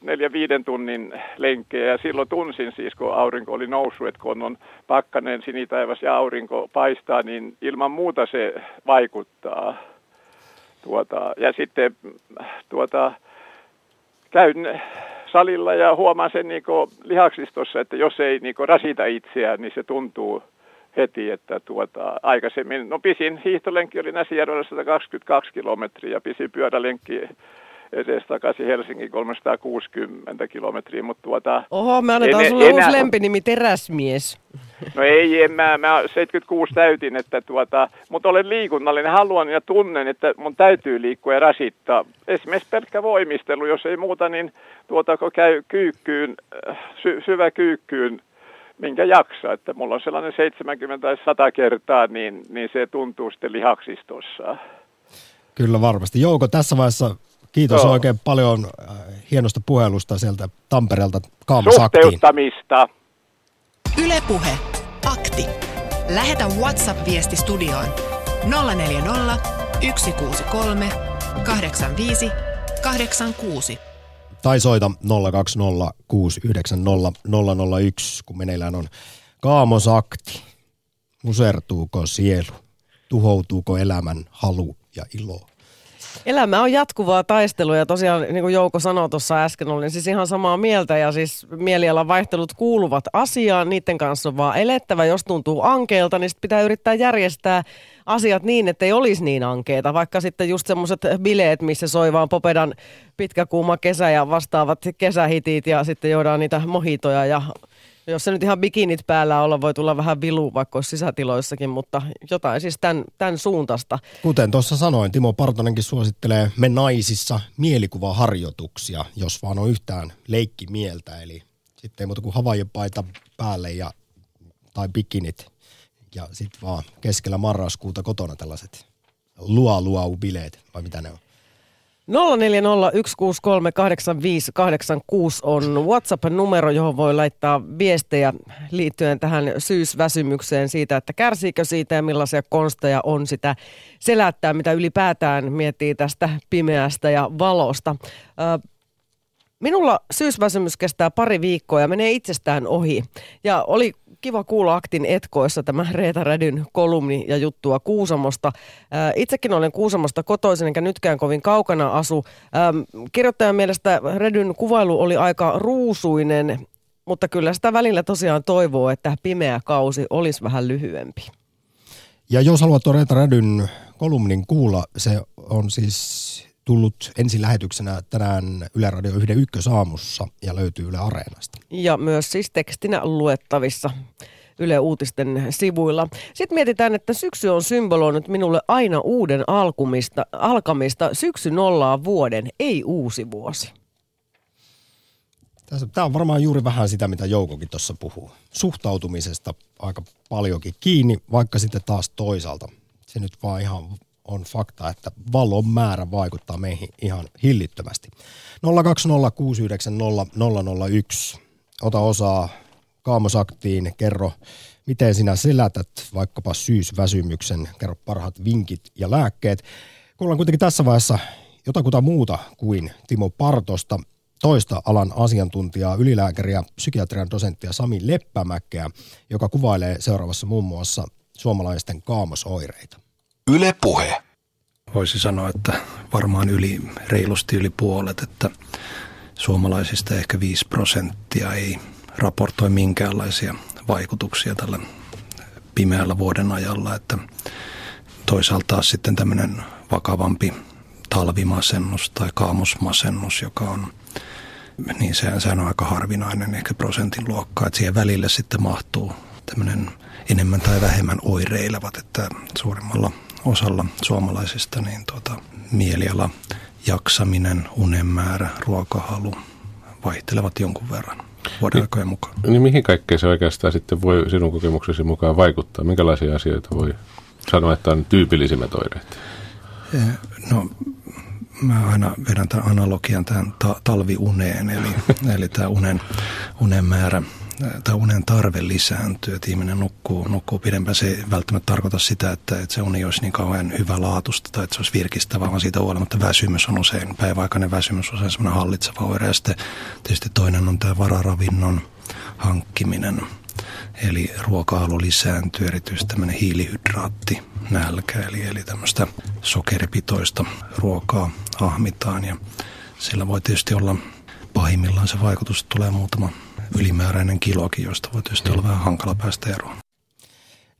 neljä viiden tunnin lenkkejä ja silloin tunsin siis, kun aurinko oli noussut, että kun on pakkanen sinitaivas ja aurinko paistaa, niin ilman muuta se vaikuttaa. Tuota, ja sitten tuota, käyn salilla ja huomaan sen niin lihaksistossa, että jos ei niin rasita itseään, niin se tuntuu heti, että tuota, aikaisemmin, no pisin hiihtolenkki oli Näsijärvellä 122 kilometriä, pisin pyörälenkki edes takaisin Helsingin 360 kilometriä, mutta tuota... Oho, me annetaan en, sulle enää... uusi lempinimi, teräsmies. No ei, en mä, mä 76 täytin, että tuota, mutta olen liikunnallinen, haluan ja tunnen, että mun täytyy liikkua ja rasittaa. Esimerkiksi pelkkä voimistelu, jos ei muuta, niin tuota, kun käy kyykkyyn, sy- syvä kyykkyyn, minkä jaksaa, että mulla on sellainen 70 tai 100 kertaa, niin, niin se tuntuu sitten lihaksistossa. Kyllä varmasti. Jouko, tässä vaiheessa Kiitos Joo. oikein paljon äh, hienosta puhelusta sieltä Tampereelta. Suhteuttamista. Ylepuhe. Akti. Lähetä WhatsApp-viesti studioon 040 163 85 86. Tai soita 020 690 001, kun meneillään on kaamosakti. Musertuuko sielu? Tuhoutuuko elämän halu ja ilo? Elämä on jatkuvaa taistelua ja tosiaan niin kuin Jouko sanoi tuossa äsken, olin siis ihan samaa mieltä ja siis mielialan vaihtelut kuuluvat asiaan, niiden kanssa on vaan elettävä. Jos tuntuu ankeelta, niin sit pitää yrittää järjestää asiat niin, että ei olisi niin ankeita. Vaikka sitten just semmoiset bileet, missä soi vaan Popedan pitkä kuuma kesä ja vastaavat kesähitit ja sitten juodaan niitä mohitoja ja jos se nyt ihan bikinit päällä olla, voi tulla vähän vilu vaikka sisätiloissakin, mutta jotain siis tämän, tämän suuntaista. Kuten tuossa sanoin, Timo Partonenkin suosittelee me naisissa mielikuvaharjoituksia, jos vaan on yhtään leikkimieltä. Eli sitten ei muuta kuin havajipaita päälle ja, tai bikinit ja sitten vaan keskellä marraskuuta kotona tällaiset luau-bileet, vai mitä ne on? 0401638586 on WhatsApp-numero, johon voi laittaa viestejä liittyen tähän syysväsymykseen siitä, että kärsiikö siitä ja millaisia konsteja on sitä selättää, mitä ylipäätään miettii tästä pimeästä ja valosta. Minulla syysväsymys kestää pari viikkoa ja menee itsestään ohi. Ja oli kiva kuulla Aktin etkoissa tämä Reeta Rädyn kolumni ja juttua Kuusamosta. itsekin olen Kuusamosta kotoisin, enkä nytkään kovin kaukana asu. kirjoittajan mielestä Rädyn kuvailu oli aika ruusuinen, mutta kyllä sitä välillä tosiaan toivoo, että pimeä kausi olisi vähän lyhyempi. Ja jos haluat Reeta Rädyn kolumnin kuulla, se on siis tullut ensi lähetyksenä tänään Yle Radio 1 ykkösaamussa ja löytyy Yle Areenasta. Ja myös siis tekstinä luettavissa Yle Uutisten sivuilla. Sitten mietitään, että syksy on symboloinut minulle aina uuden alkumista, alkamista. Syksy nollaa vuoden, ei uusi vuosi. Tämä on varmaan juuri vähän sitä, mitä Joukokin tuossa puhuu. Suhtautumisesta aika paljonkin kiinni, vaikka sitten taas toisaalta. Se nyt vaan ihan on fakta, että valon määrä vaikuttaa meihin ihan hillittömästi. 020690001. Ota osaa kaamosaktiin, kerro miten sinä selätät vaikkapa syysväsymyksen, kerro parhaat vinkit ja lääkkeet. Kuullaan kuitenkin tässä vaiheessa jotakuta muuta kuin Timo Partosta, toista alan asiantuntijaa, ylilääkäriä, psykiatrian dosenttia Sami Leppämäkeä, joka kuvailee seuraavassa muun muassa suomalaisten kaamosoireita. Yle Puhe. Voisi sanoa, että varmaan yli, reilusti yli puolet, että suomalaisista ehkä 5 prosenttia ei raportoi minkäänlaisia vaikutuksia tällä pimeällä vuoden ajalla, että toisaalta sitten tämmöinen vakavampi talvimasennus tai kaamosmasennus, joka on, niin sehän, sehän on aika harvinainen, ehkä prosentin luokkaa, että siihen välille sitten mahtuu tämmöinen enemmän tai vähemmän oireilevat, että suurimmalla osalla suomalaisista niin tuota, mieliala, jaksaminen, unen määrä, ruokahalu vaihtelevat jonkun verran vuoden niin, aikojen mukaan. Niin mihin kaikkeen se oikeastaan sitten voi sinun kokemuksesi mukaan vaikuttaa? Minkälaisia asioita voi sanoa, että on tyypillisimmät oireet? Eh, no mä aina vedän tämän analogian tähän ta- talviuneen, eli, eli tämä unen, unen määrä tämä unen tarve lisääntyy, että ihminen nukkuu, nukkuu pidempään. Se ei välttämättä tarkoita sitä, että, että se uni olisi niin kauhean hyvä laatusta tai että se olisi virkistävää, vaan siitä huolimatta väsymys on usein, päiväaikainen väsymys on usein semmoinen hallitseva oire. Ja sitten tietysti toinen on tämä vararavinnon hankkiminen. Eli ruokahalu lisääntyy, erityisesti tämmöinen hiilihydraatti, nälkä, eli, eli tämmöistä sokeripitoista ruokaa ahmitaan. Ja sillä voi tietysti olla pahimmillaan se vaikutus tulee muutama ylimääräinen kilokin, josta voi tietysti olla vähän hankala päästä eroon.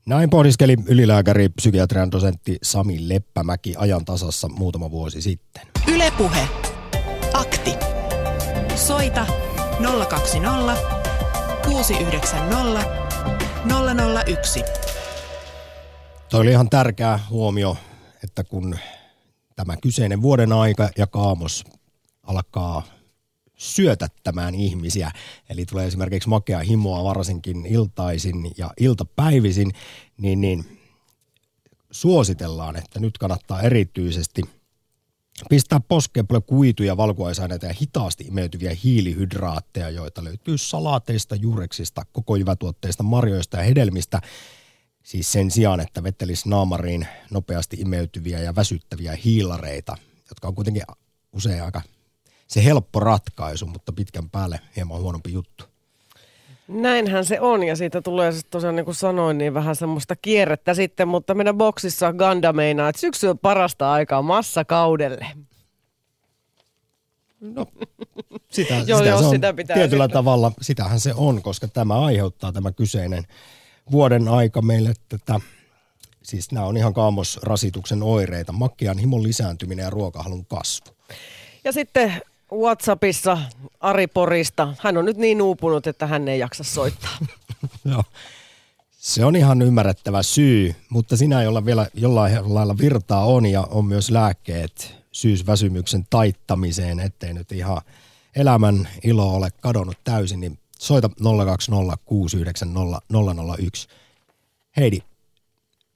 Näin pohdiskeli ylilääkäri, psykiatrian dosentti Sami Leppämäki ajan tasassa muutama vuosi sitten. Ylepuhe. Akti. Soita 020 690 001. Toi oli ihan tärkeä huomio, että kun tämä kyseinen vuoden aika ja kaamos alkaa syötättämään ihmisiä. Eli tulee esimerkiksi makea himoa varsinkin iltaisin ja iltapäivisin, niin, niin suositellaan, että nyt kannattaa erityisesti pistää poskeen paljon kuituja, valkuaisaineita ja hitaasti imeytyviä hiilihydraatteja, joita löytyy salaateista, juureksista, koko jyvätuotteista, marjoista ja hedelmistä. Siis sen sijaan, että vettelisi naamariin nopeasti imeytyviä ja väsyttäviä hiilareita, jotka on kuitenkin usein aika se helppo ratkaisu, mutta pitkän päälle hieman huonompi juttu. Näinhän se on ja siitä tulee siis tosiaan niin kuin sanoin, niin vähän semmoista kierrettä sitten, mutta meidän boksissa Ganda meinaa, että syksy on parasta aikaa massakaudelle. No, sitä, [LAUGHS] Joo, sitä, joo, se on sitä pitää tietyllä sitten. tavalla, sitähän se on, koska tämä aiheuttaa tämä kyseinen vuoden aika meille tätä, siis nämä on ihan kaamosrasituksen oireita, makkian himon lisääntyminen ja ruokahalun kasvu. Ja sitten Whatsappissa Ari Porista. Hän on nyt niin uupunut, että hän ei jaksa soittaa. [LAUGHS] Joo. Se on ihan ymmärrettävä syy, mutta sinä, jolla vielä jollain lailla virtaa on ja on myös lääkkeet syysväsymyksen taittamiseen, ettei nyt ihan elämän ilo ole kadonnut täysin, niin soita 020690001. Heidi,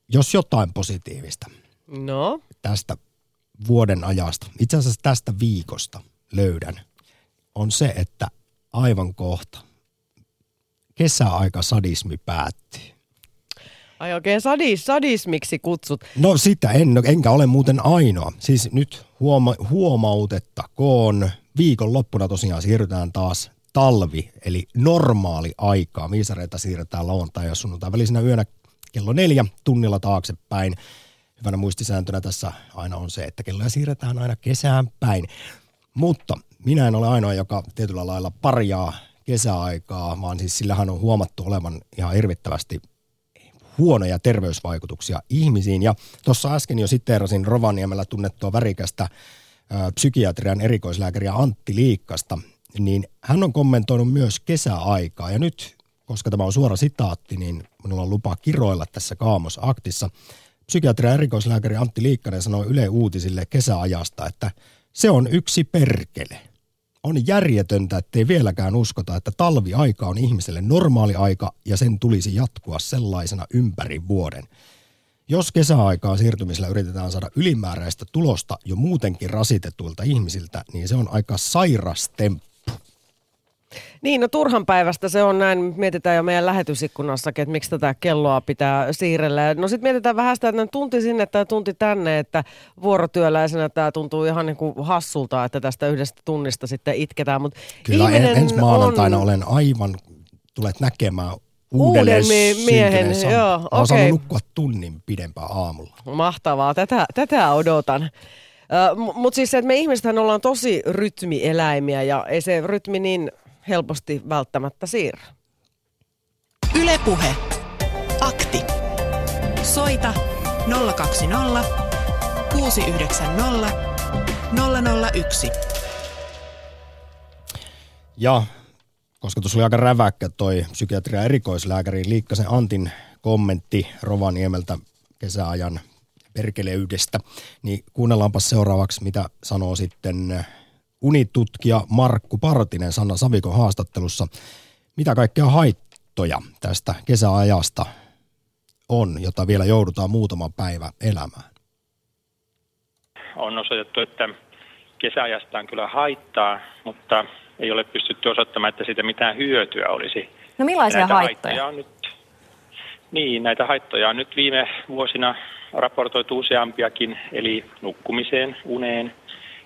jos jotain positiivista No, tästä vuoden ajasta, itse asiassa tästä viikosta löydän, on se, että aivan kohta kesäaika sadismi päättyy. ai oikein sadis, sadismiksi kutsut. No sitä en, enkä ole muuten ainoa. Siis nyt huoma, huomautettakoon, viikonloppuna tosiaan siirrytään taas talvi, eli normaali aikaa. Viisareita siirretään lauantai ja sunnuntai välisenä yönä kello neljä tunnilla taaksepäin. Hyvänä muistisääntönä tässä aina on se, että kelloja siirretään aina kesään päin. Mutta minä en ole ainoa, joka tietyllä lailla parjaa kesäaikaa, vaan siis sillähän on huomattu olevan ihan hirvittävästi huonoja terveysvaikutuksia ihmisiin. Ja tuossa äsken jo siteerasin Rovaniemellä tunnettua värikästä ö, psykiatrian erikoislääkäriä Antti Liikkasta, niin hän on kommentoinut myös kesäaikaa. Ja nyt, koska tämä on suora sitaatti, niin minulla on lupa kiroilla tässä kaamosaktissa. Psykiatrian erikoislääkäri Antti Liikkanen sanoi Yle Uutisille kesäajasta, että se on yksi perkele. On järjetöntä, ettei vieläkään uskota, että talviaika on ihmiselle normaali aika ja sen tulisi jatkua sellaisena ympäri vuoden. Jos kesäaikaa siirtymisellä yritetään saada ylimääräistä tulosta jo muutenkin rasitetuilta ihmisiltä, niin se on aika sairas temppu. Niin, no turhan päivästä se on näin. Mietitään jo meidän lähetysikkunassakin, että miksi tätä kelloa pitää siirrellä. No sitten mietitään vähän sitä, että tunti sinne tai tunti tänne, että vuorotyöläisenä tämä tuntuu ihan niin kuin hassulta, että tästä yhdestä tunnista sitten itketään. Mut Kyllä en, ensi maanantaina on... olen aivan, tulet näkemään Uuden uudelleen mie- miehen, Sam. joo, Mä oon saanut nukkua tunnin pidempään aamulla. Mahtavaa, tätä, tätä odotan. Mutta siis se, että me ihmisethän ollaan tosi rytmieläimiä ja ei se rytmi niin helposti välttämättä siirry. Ylepuhe. Akti. Soita 020 690 001. Ja koska tuossa oli aika räväkkä toi psykiatrian erikoislääkäri Liikkasen Antin kommentti Rovaniemeltä kesäajan perkeleydestä, niin kuunnellaanpa seuraavaksi, mitä sanoo sitten unitutkija Markku Partinen Sanna Savikon haastattelussa. Mitä kaikkea haittoja tästä kesäajasta on, jota vielä joudutaan muutama päivä elämään? On osoitettu, että kesäajasta on kyllä haittaa, mutta ei ole pystytty osoittamaan, että siitä mitään hyötyä olisi. No millaisia Näitä haittoja? on nyt, niin, näitä haittoja on nyt viime vuosina raportoitu useampiakin, eli nukkumiseen, uneen,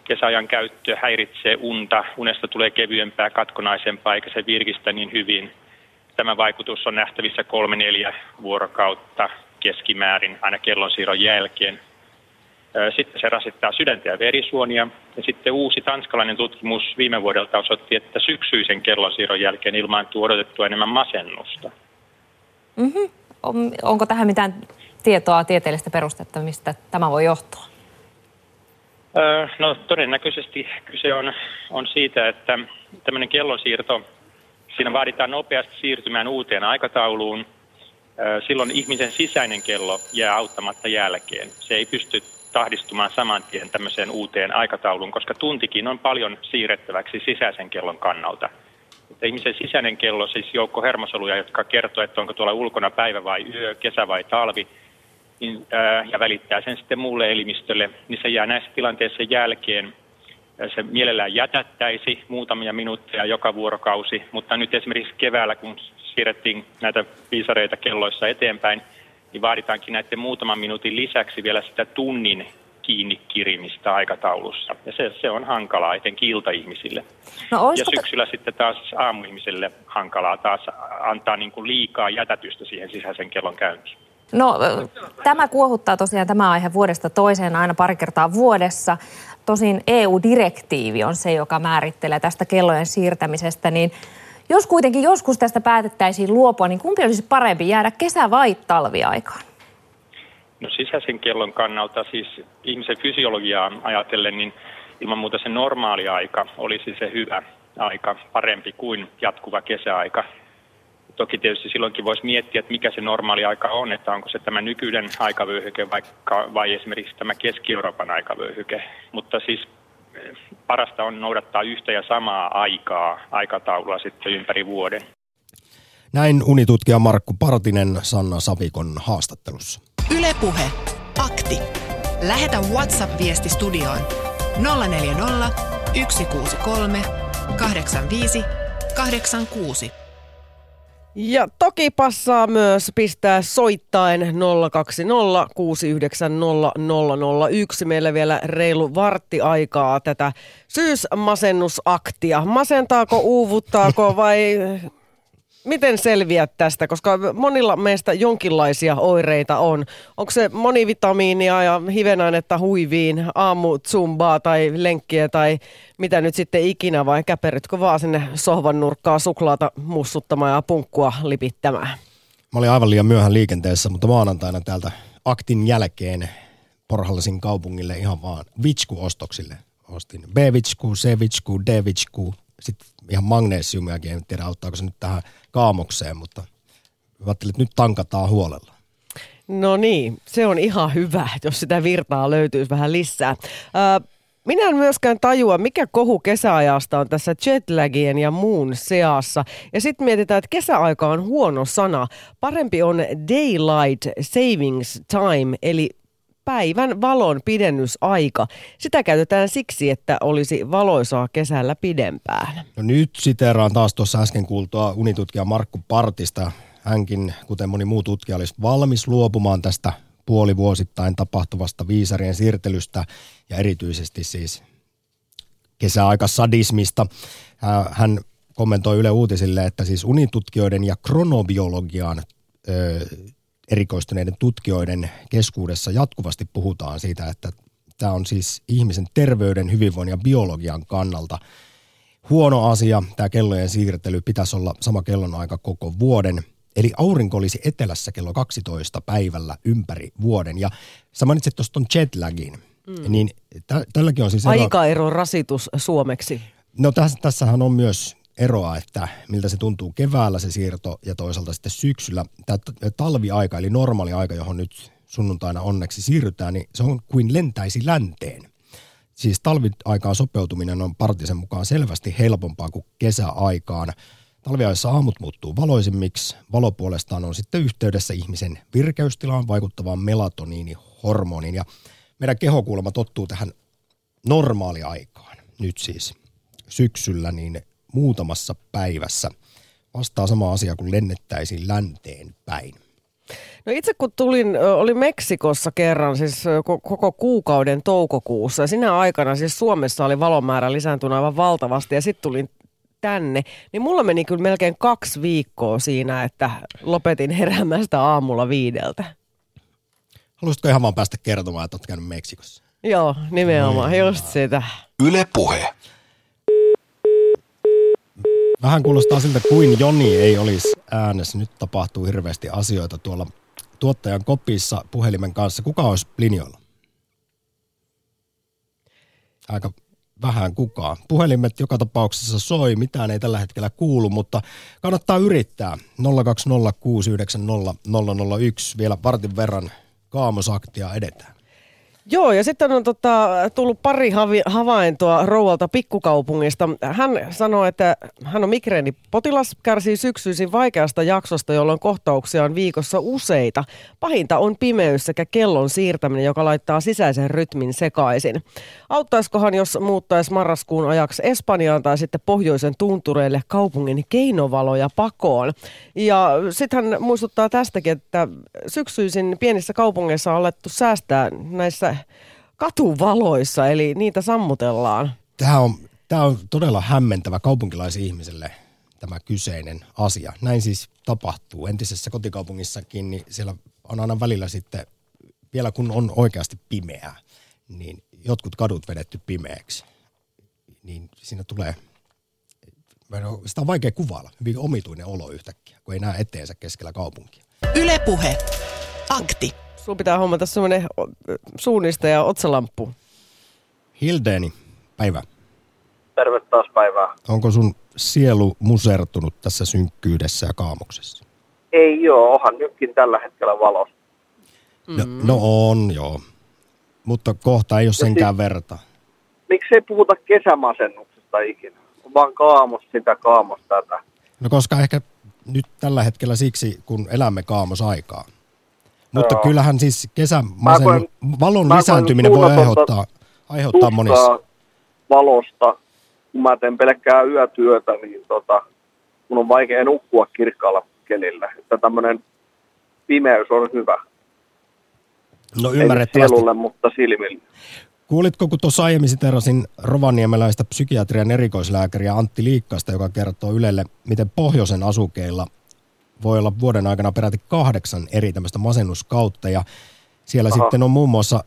kesäajan käyttö häiritsee unta, unesta tulee kevyempää, katkonaisempaa, eikä se virkistä niin hyvin. Tämä vaikutus on nähtävissä kolme neljä vuorokautta keskimäärin aina kellonsiirron jälkeen. Sitten se rasittaa sydäntä ja verisuonia. Ja sitten uusi tanskalainen tutkimus viime vuodelta osoitti, että syksyisen kellonsiirron jälkeen ilmaantuu odotettua enemmän masennusta. Mm-hmm. On, onko tähän mitään tietoa, tieteellistä perustetta, mistä tämä voi johtua? No todennäköisesti kyse on, on siitä, että tämmöinen kellonsiirto, siinä vaaditaan nopeasti siirtymään uuteen aikatauluun. Silloin ihmisen sisäinen kello jää auttamatta jälkeen. Se ei pysty tahdistumaan saman tien tämmöiseen uuteen aikatauluun, koska tuntikin on paljon siirrettäväksi sisäisen kellon kannalta. Että ihmisen sisäinen kello, siis joukko hermosoluja, jotka kertoo, että onko tuolla ulkona päivä vai yö, kesä vai talvi, niin, ää, ja välittää sen sitten muulle elimistölle, niin se jää näissä tilanteissa jälkeen. Ää, Se mielellään jätättäisi muutamia minuutteja joka vuorokausi, mutta nyt esimerkiksi keväällä, kun siirrettiin näitä viisareita kelloissa eteenpäin, niin vaaditaankin näiden muutaman minuutin lisäksi vielä sitä tunnin kiinni kirimistä aikataulussa. Ja se, se on hankalaa etenkin iltaihmisille. No, ja syksyllä te... sitten taas aamuihmisille hankalaa taas antaa niin kuin liikaa jätätystä siihen sisäisen kellon käyntiin. No tämä kuohuttaa tosiaan tämä aihe vuodesta toiseen aina pari kertaa vuodessa. Tosin EU-direktiivi on se, joka määrittelee tästä kellojen siirtämisestä, niin jos kuitenkin joskus tästä päätettäisiin luopua, niin kumpi olisi parempi jäädä kesä- vai talviaikaan? No sisäisen kellon kannalta, siis ihmisen fysiologiaa ajatellen, niin ilman muuta se normaali aika olisi se hyvä aika, parempi kuin jatkuva kesäaika. Toki tietysti silloinkin voisi miettiä, että mikä se normaali aika on, että onko se tämä nykyinen aikavyöhyke vaikka, vai esimerkiksi tämä Keski-Euroopan aikavyöhyke. Mutta siis eh, parasta on noudattaa yhtä ja samaa aikaa, aikataulua sitten ympäri vuoden. Näin unitutkija Markku Partinen Sanna Savikon haastattelussa. Ylepuhe Akti. Lähetä WhatsApp-viesti studioon 040 163 85 86. Ja toki passaa myös pistää soittaen 020 690 001. Meillä vielä reilu vartti aikaa tätä syysmasennusaktia. Masentaako, uuvuttaako vai miten selviät tästä? Koska monilla meistä jonkinlaisia oireita on. Onko se monivitamiinia ja hivenainetta huiviin, aamu zumbaa tai lenkkiä tai mitä nyt sitten ikinä vai käperytkö vaan sinne sohvan nurkkaa suklaata mussuttamaan ja punkkua lipittämään? Mä olin aivan liian myöhään liikenteessä, mutta maanantaina täältä aktin jälkeen porhallisin kaupungille ihan vaan vitsku-ostoksille. Ostin B-vitsku, C-vitsku, D-vitsku, sitten ihan magnesiumiakin, en tiedä auttaako se nyt tähän kaamokseen, mutta ajattelin, että nyt tankataan huolella. No niin, se on ihan hyvä, jos sitä virtaa löytyisi vähän lisää. minä en myöskään tajua, mikä kohu kesäajasta on tässä jetlagien ja muun seassa. Ja sitten mietitään, että kesäaika on huono sana. Parempi on daylight savings time, eli päivän valon pidennysaika. Sitä käytetään siksi, että olisi valoisaa kesällä pidempään. No nyt siteraan taas tuossa äsken kuultua unitutkija Markku Partista. Hänkin, kuten moni muu tutkija, olisi valmis luopumaan tästä puolivuosittain tapahtuvasta viisarien siirtelystä ja erityisesti siis kesäaikasadismista. Hän kommentoi Yle Uutisille, että siis unitutkijoiden ja kronobiologian erikoistuneiden tutkijoiden keskuudessa jatkuvasti puhutaan siitä, että tämä on siis ihmisen terveyden, hyvinvoinnin ja biologian kannalta huono asia. Tämä kellojen siirtely pitäisi olla sama kellonaika koko vuoden. Eli aurinko olisi etelässä kello 12 päivällä ympäri vuoden. Ja sä mainitsit tuosta jetlagin. Mm. Niin tä, tälläkin on siis... Aikaero rasitus suomeksi. No tässä, tässähän on myös eroa, että miltä se tuntuu keväällä se siirto ja toisaalta sitten syksyllä. Tämä talviaika eli normaali aika, johon nyt sunnuntaina onneksi siirrytään, niin se on kuin lentäisi länteen. Siis talviaikaan sopeutuminen on partisen mukaan selvästi helpompaa kuin kesäaikaan. Talviaissa aamut muuttuu valoisimmiksi. Valo puolestaan on sitten yhteydessä ihmisen virkeystilaan vaikuttavaan melatoniinihormoniin. Ja meidän kehokulma tottuu tähän normaaliaikaan nyt siis syksyllä, niin muutamassa päivässä. Vastaa sama asia kuin lennettäisiin länteen päin. No itse kun tulin, oli Meksikossa kerran, siis koko kuukauden toukokuussa. Ja sinä aikana siis Suomessa oli valomäärä lisääntynyt aivan valtavasti ja sitten tulin tänne. Niin mulla meni kyllä melkein kaksi viikkoa siinä, että lopetin heräämästä aamulla viideltä. Haluaisitko ihan vaan päästä kertomaan, että olet käynyt Meksikossa? Joo, nimenomaan, just sitä. Yle Puhe. Vähän kuulostaa siltä, kuin Joni ei olisi äänessä. Nyt tapahtuu hirveästi asioita tuolla tuottajan kopissa puhelimen kanssa. Kuka olisi linjoilla? Aika vähän kukaan. Puhelimet joka tapauksessa soi, mitään ei tällä hetkellä kuulu, mutta kannattaa yrittää. 020690001 vielä vartin verran kaamosaktia edetään. Joo, ja sitten on tota, tullut pari havi, havaintoa rouvalta pikkukaupungista. Hän sanoi, että hän on migreenipotilas, kärsii syksyisin vaikeasta jaksosta, jolloin kohtauksia on viikossa useita. Pahinta on pimeys sekä kellon siirtäminen, joka laittaa sisäisen rytmin sekaisin. Auttaisikohan, jos muuttaisi marraskuun ajaksi Espanjaan tai sitten pohjoisen tuntureille kaupungin keinovaloja pakoon? Ja sitten hän muistuttaa tästäkin, että syksyisin pienissä kaupungeissa on alettu säästää näissä katuvaloissa, eli niitä sammutellaan. Tämä on, tämä on todella hämmentävä kaupunkilaisihmiselle tämä kyseinen asia. Näin siis tapahtuu. Entisessä kotikaupungissakin, niin siellä on aina välillä sitten, vielä kun on oikeasti pimeää, niin jotkut kadut vedetty pimeäksi. Niin siinä tulee, sitä on vaikea kuvailla, hyvin omituinen olo yhtäkkiä, kun ei näe eteensä keskellä kaupunkia. Ylepuhe. Akti. Sun pitää hommata semmoinen suunnista ja otsalamppu. Hildeni, päivä. Terve taas päivää. Onko sun sielu musertunut tässä synkkyydessä ja kaamuksessa? Ei joo, onhan nytkin tällä hetkellä valos. No, no on, joo. Mutta kohta ei ole senkään verta. Miksei puhuta kesämasennuksesta ikinä? On vaan kaamos sitä, kaamos tätä. No koska ehkä nyt tällä hetkellä siksi, kun elämme kaamosaikaa. Mutta Joo. kyllähän siis kesämasen, valon mä lisääntyminen voi aiheuttaa, aiheuttaa monissa. valosta. Kun mä teen pelkkää yötyötä, niin tota, mun on vaikea nukkua kirkkaalla kelillä. Että tämmöinen pimeys on hyvä. No Ei ymmärrettävästi. sielulle, mutta silmille. Kuulitko, kun tuossa aiemmin siterasin rovaniemeläistä psykiatrian erikoislääkäriä Antti Liikkaista, joka kertoo Ylelle, miten pohjoisen asukeilla voi olla vuoden aikana peräti kahdeksan eri tämmöistä masennuskautta. Ja siellä Aha. sitten on muun muassa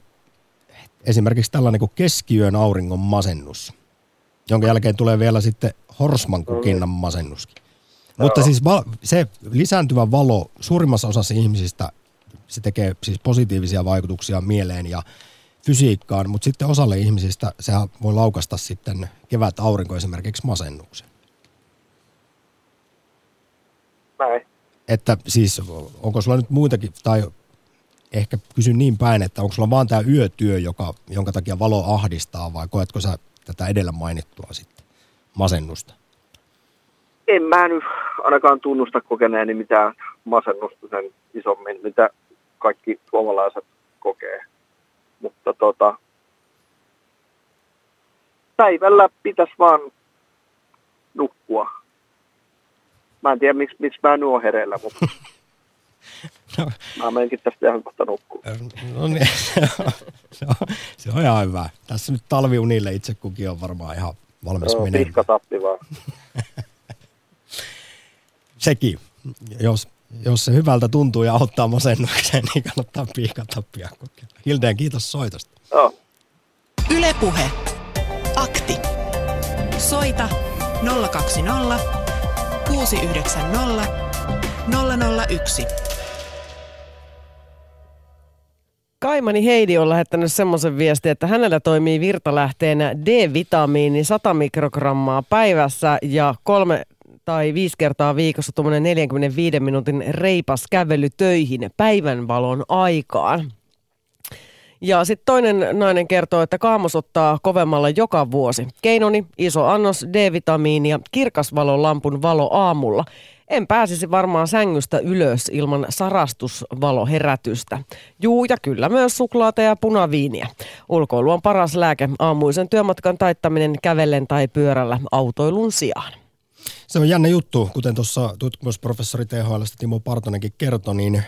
esimerkiksi tällainen kuin keskiyön auringon masennus, jonka jälkeen tulee vielä sitten horsman kukinnan masennuskin. Mutta siis val- se lisääntyvä valo suurimmassa osassa ihmisistä, se tekee siis positiivisia vaikutuksia mieleen ja fysiikkaan, mutta sitten osalle ihmisistä sehän voi laukasta sitten kevät aurinko esimerkiksi masennuksen. Näin. Että siis onko sulla nyt muitakin, tai ehkä kysyn niin päin, että onko sulla vaan tämä yötyö, joka, jonka takia valo ahdistaa vai koetko sä tätä edellä mainittua sitten masennusta? En mä nyt ainakaan tunnusta kokeneeni mitään masennusta sen isommin, mitä kaikki suomalaiset kokee. Mutta tota, päivällä pitäisi vaan nukkua. Mä en tiedä, miksi, miksi mä en ole hereillä, mutta [LAUGHS] No, mä menenkin tästä ihan kohta nukkua. no niin, [LAUGHS] se, on, se on ihan hyvä. Tässä nyt talviunille itse kukin on varmaan ihan valmis Joo, menemään. Pihka tappi vaan. [LAUGHS] Sekin, jos, jos se hyvältä tuntuu ja auttaa masennukseen, niin kannattaa piikatappia kokeilla. Hildeen, kiitos soitosta. Joo. Ylepuhe. Akti. Soita 020 690 001. Kaimani Heidi on lähettänyt semmoisen viestin, että hänellä toimii virtalähteenä D-vitamiini 100 mikrogrammaa päivässä ja kolme tai viisi kertaa viikossa tuommoinen 45 minuutin reipas kävely töihin päivänvalon aikaan. Ja sitten toinen nainen kertoo, että kaamos ottaa kovemmalla joka vuosi. Keinoni, iso annos D-vitamiinia, kirkasvalon lampun valo aamulla. En pääsisi varmaan sängystä ylös ilman sarastusvaloherätystä. Juu, ja kyllä myös suklaata ja punaviiniä. Ulkoilu on paras lääke. Aamuisen työmatkan taittaminen kävellen tai pyörällä autoilun sijaan. Se on jännä juttu, kuten tuossa tutkimusprofessori THL Timo Partonenkin kertoi, niin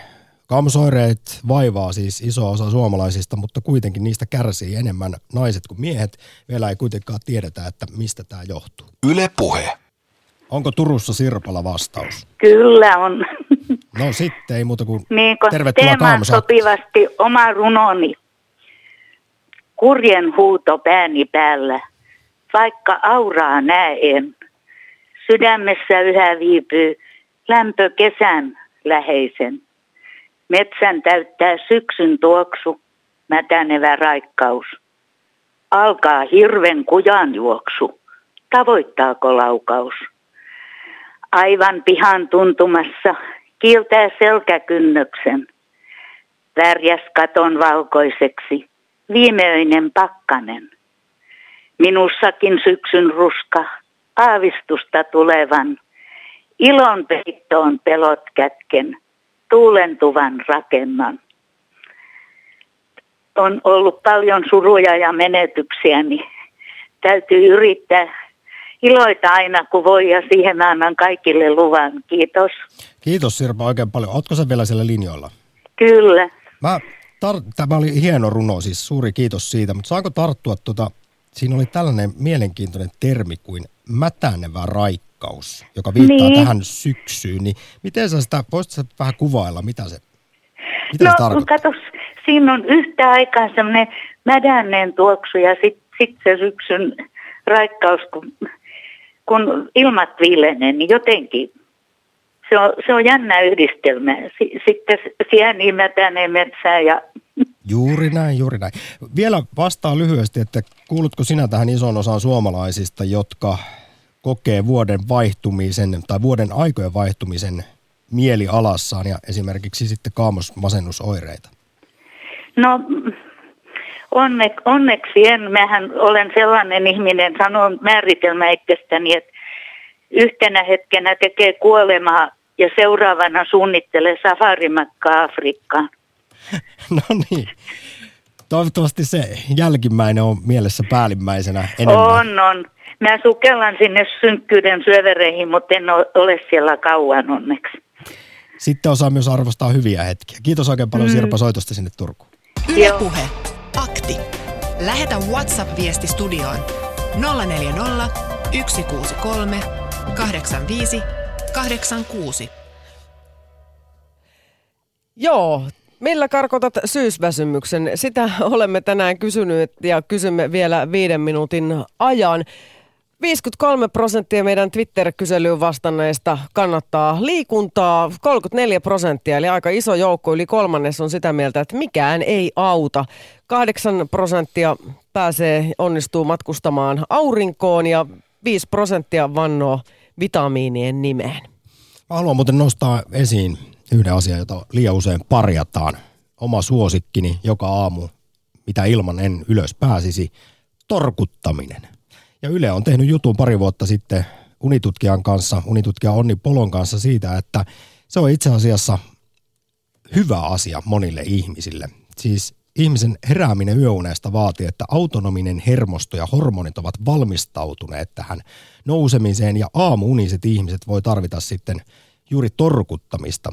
kaamosoireet vaivaa siis iso osa suomalaisista, mutta kuitenkin niistä kärsii enemmän naiset kuin miehet. Vielä ei kuitenkaan tiedetä, että mistä tämä johtuu. Yle Puhe. Onko Turussa Sirpala vastaus? Kyllä on. No sitten ei muuta kuin Niin kun tervetuloa teemaan sopivasti oma runoni. Kurjen huuto pääni päällä, vaikka auraa näen. Sydämessä yhä viipyy lämpö kesän läheisen. Metsän täyttää syksyn tuoksu, mätänevä raikkaus. Alkaa hirven kujan juoksu, tavoittaako laukaus? Aivan pihan tuntumassa kiiltää selkäkynnöksen. Värjäs katon valkoiseksi, viimeinen pakkanen. Minussakin syksyn ruska, aavistusta tulevan, ilon peittoon pelot kätken, tuulentuvan rakennan. On ollut paljon suruja ja menetyksiä, niin täytyy yrittää iloita aina kun voi ja siihen annan kaikille luvan. Kiitos. Kiitos Sirpa oikein paljon. Ootko sä vielä siellä linjoilla? Kyllä. Mä tar- Tämä oli hieno runo, siis suuri kiitos siitä, mutta saanko tarttua tuota, siinä oli tällainen mielenkiintoinen termi kuin mätänevä raikkaus, joka viittaa niin. tähän syksyyn, niin miten sä sitä, voisitko sä vähän kuvailla, mitä se, mitä no, se tarkoittaa? katos, siinä on yhtä aikaa semmoinen mädänneen tuoksu ja sitten sit se syksyn raikkaus, kun, kun ilmat viilenee, niin jotenkin se on, se on jännä yhdistelmä. Sitten sieni mätänee metsään ja... [LAUGHS] Juuri näin, juuri näin. Vielä vastaa lyhyesti, että kuulutko sinä tähän ison osaan suomalaisista, jotka kokee vuoden vaihtumisen tai vuoden aikojen vaihtumisen mielialassaan ja esimerkiksi sitten kaamosmasennusoireita? No onne, onneksi en. Mähän olen sellainen ihminen, sanon määritelmä itsestäni, että yhtenä hetkenä tekee kuolemaa ja seuraavana suunnittelee safarimatkaa Afrikkaan. [LAUGHS] No niin. Toivottavasti se jälkimmäinen on mielessä päällimmäisenä enemmän. On, on. Mä sukellan sinne synkkyyden syövereihin, mutta en ole siellä kauan onneksi. Sitten osaa myös arvostaa hyviä hetkiä. Kiitos oikein paljon mm. Sirpa soitosta sinne Turkuun. Yle Puhe. Akti. Lähetä WhatsApp-viesti studioon 040 163 85 86. Joo, Millä karkotat syysväsymyksen? Sitä olemme tänään kysyneet ja kysymme vielä viiden minuutin ajan. 53 prosenttia meidän Twitter-kyselyyn vastanneista kannattaa liikuntaa, 34 prosenttia, eli aika iso joukko, yli kolmannes on sitä mieltä, että mikään ei auta. 8 prosenttia pääsee, onnistuu matkustamaan aurinkoon ja 5 prosenttia vannoo vitamiinien nimeen. Mä haluan muuten nostaa esiin yhden asian, jota liian usein parjataan. Oma suosikkini joka aamu, mitä ilman en ylös pääsisi, torkuttaminen. Ja Yle on tehnyt jutun pari vuotta sitten unitutkijan kanssa, unitutkija Onni Polon kanssa siitä, että se on itse asiassa hyvä asia monille ihmisille. Siis ihmisen herääminen yöunesta vaatii, että autonominen hermosto ja hormonit ovat valmistautuneet tähän nousemiseen ja aamuuniset ihmiset voi tarvita sitten juuri torkuttamista.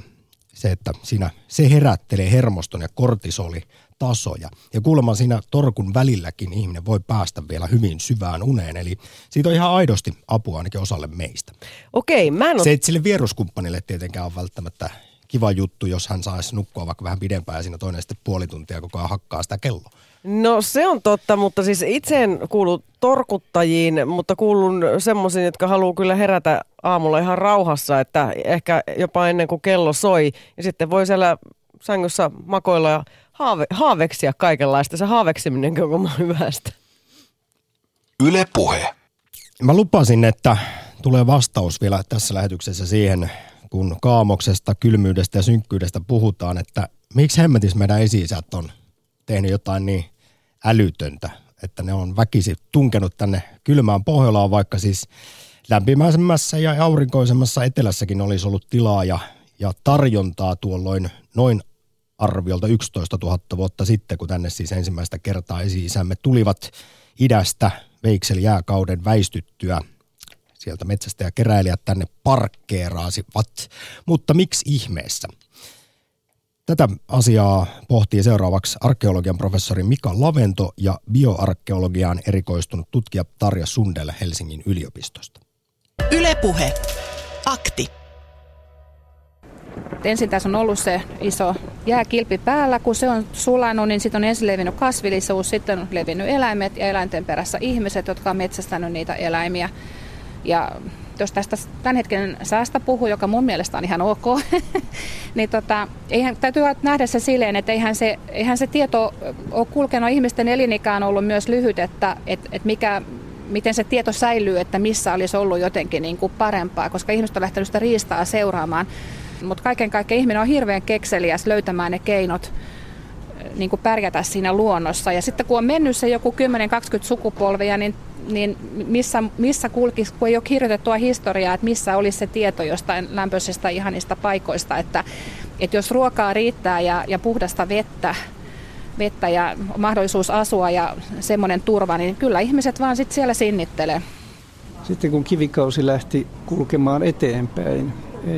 Se, että siinä se herättelee hermoston ja kortisoli tasoja. Ja kuulemma siinä torkun välilläkin ihminen voi päästä vielä hyvin syvään uneen. Eli siitä on ihan aidosti apua ainakin osalle meistä. Okei, mä en ole... Se ei sille vieruskumppanille tietenkään ole välttämättä kiva juttu, jos hän saisi nukkua vaikka vähän pidempään ja siinä toinen sitten puoli tuntia koko ajan hakkaa sitä kelloa. No se on totta, mutta siis itse en kuulu torkuttajiin, mutta kuulun semmoisiin, jotka haluaa kyllä herätä aamulla ihan rauhassa, että ehkä jopa ennen kuin kello soi. Ja sitten voi siellä sängyssä makoilla ja haave, haaveksia kaikenlaista. Se haaveksiminen on hyvästä. Yle Puhe. Mä lupasin, että tulee vastaus vielä tässä lähetyksessä siihen, kun kaamoksesta, kylmyydestä ja synkkyydestä puhutaan, että miksi hemmetis meidän esi on tehnyt jotain niin älytöntä, että ne on väkisi tunkenut tänne kylmään Pohjolaan, vaikka siis lämpimäisemmässä ja aurinkoisemmassa etelässäkin olisi ollut tilaa ja, ja tarjontaa tuolloin noin arviolta 11 000 vuotta sitten, kun tänne siis ensimmäistä kertaa esi-isämme tulivat idästä veikselijääkauden väistyttyä. Sieltä metsästä ja keräilijät tänne parkkeeraasivat. Mutta miksi ihmeessä? Tätä asiaa pohtii seuraavaksi arkeologian professori Mika Lavento ja bioarkeologiaan erikoistunut tutkija Tarja Sundel Helsingin yliopistosta. Ylepuhe. Akti. Ensin tässä on ollut se iso jääkilpi päällä. Kun se on sulanut, niin sitten on ensin levinnyt kasvillisuus, sitten on levinnyt eläimet ja eläinten perässä ihmiset, jotka on metsästänyt niitä eläimiä. Ja jos tästä tämän hetken säästä puhuu, joka mun mielestä on ihan ok, [LAUGHS] niin tota, eihän, täytyy nähdä se silleen, että eihän se, eihän se tieto ole kulkenut. Ihmisten elinikään ollut myös lyhyt, että et, et mikä, miten se tieto säilyy, että missä olisi ollut jotenkin niin kuin parempaa, koska ihmiset on lähtenyt sitä riistaa seuraamaan. Mutta kaiken kaikkiaan ihminen on hirveän kekseliäs löytämään ne keinot niin kuin pärjätä siinä luonnossa. Ja sitten kun on mennyt se joku 10-20 sukupolvia, niin niin missä, missä kulkisi, kun ei ole kirjoitettua historiaa, että missä olisi se tieto jostain lämpöisestä ihanista paikoista, että, että jos ruokaa riittää ja, ja puhdasta vettä, vettä ja mahdollisuus asua ja semmoinen turva, niin kyllä ihmiset vaan sitten siellä sinnittelee. Sitten kun kivikausi lähti kulkemaan eteenpäin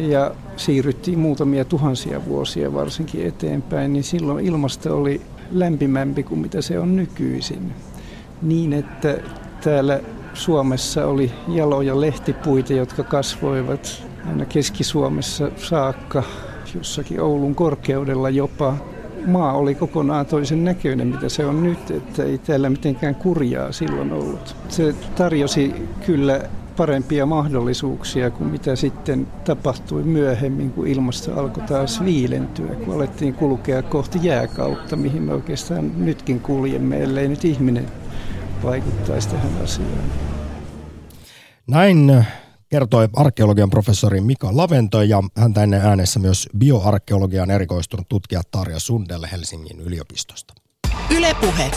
ja siirryttiin muutamia tuhansia vuosia varsinkin eteenpäin, niin silloin ilmasto oli lämpimämpi kuin mitä se on nykyisin. Niin, että täällä Suomessa oli jaloja lehtipuita, jotka kasvoivat aina Keski-Suomessa saakka, jossakin Oulun korkeudella jopa. Maa oli kokonaan toisen näköinen, mitä se on nyt, että ei täällä mitenkään kurjaa silloin ollut. Se tarjosi kyllä parempia mahdollisuuksia kuin mitä sitten tapahtui myöhemmin, kun ilmasto alkoi taas viilentyä, kun alettiin kulkea kohti jääkautta, mihin me oikeastaan nytkin kuljemme, ellei nyt ihminen vaikuttaisi tähän asiaan. Näin kertoi arkeologian professori Mika Lavento ja häntä ennen äänessä myös bioarkeologian erikoistunut tutkija Tarja Sundelle Helsingin yliopistosta. Ylepuhe.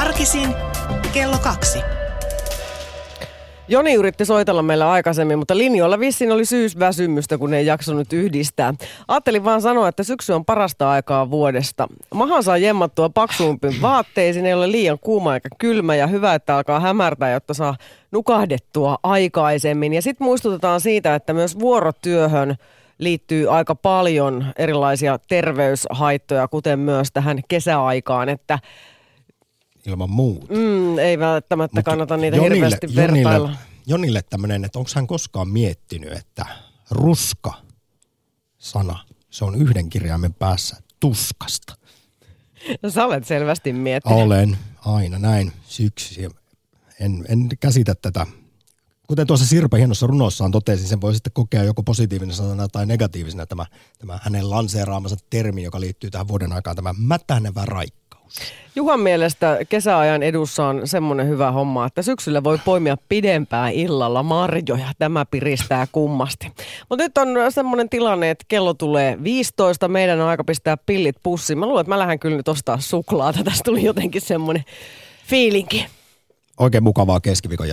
Arkisin kello kaksi. Joni yritti soitella meillä aikaisemmin, mutta linjoilla vissiin oli syysväsymystä, kun ei jaksanut yhdistää. Ajattelin vaan sanoa, että syksy on parasta aikaa vuodesta. Mahan saa jemmattua paksuumpiin vaatteisiin, ei ole liian kuuma eikä kylmä ja hyvä, että alkaa hämärtää, jotta saa nukahdettua aikaisemmin. Ja sitten muistutetaan siitä, että myös vuorotyöhön liittyy aika paljon erilaisia terveyshaittoja, kuten myös tähän kesäaikaan, että ilman muuta. Mm, ei välttämättä Mut kannata niitä Jonille, hirveästi vertailla. Jonille, Jonille tämmöinen, että onko hän koskaan miettinyt, että ruska sana, se on yhden kirjaimen päässä tuskasta. No sä olet selvästi miettinyt. Olen, aina näin syksy. En, en käsitä tätä. Kuten tuossa Sirpa hienossa runossaan totesi, sen voi sitten kokea joko positiivisena tai negatiivisena tämä, tämä hänen lanseeraamansa termi, joka liittyy tähän vuoden aikaan, tämä mätänevä raikka. Juhan mielestä kesäajan edussa on semmoinen hyvä homma, että syksyllä voi poimia pidempään illalla marjoja. Tämä piristää kummasti. Mutta nyt on semmoinen tilanne, että kello tulee 15. Meidän on aika pistää pillit pussiin. Mä luulen, että mä lähden kyllä nyt ostaa suklaata. Tästä tuli jotenkin semmoinen fiilinki. Oikein mukavaa keskiviikon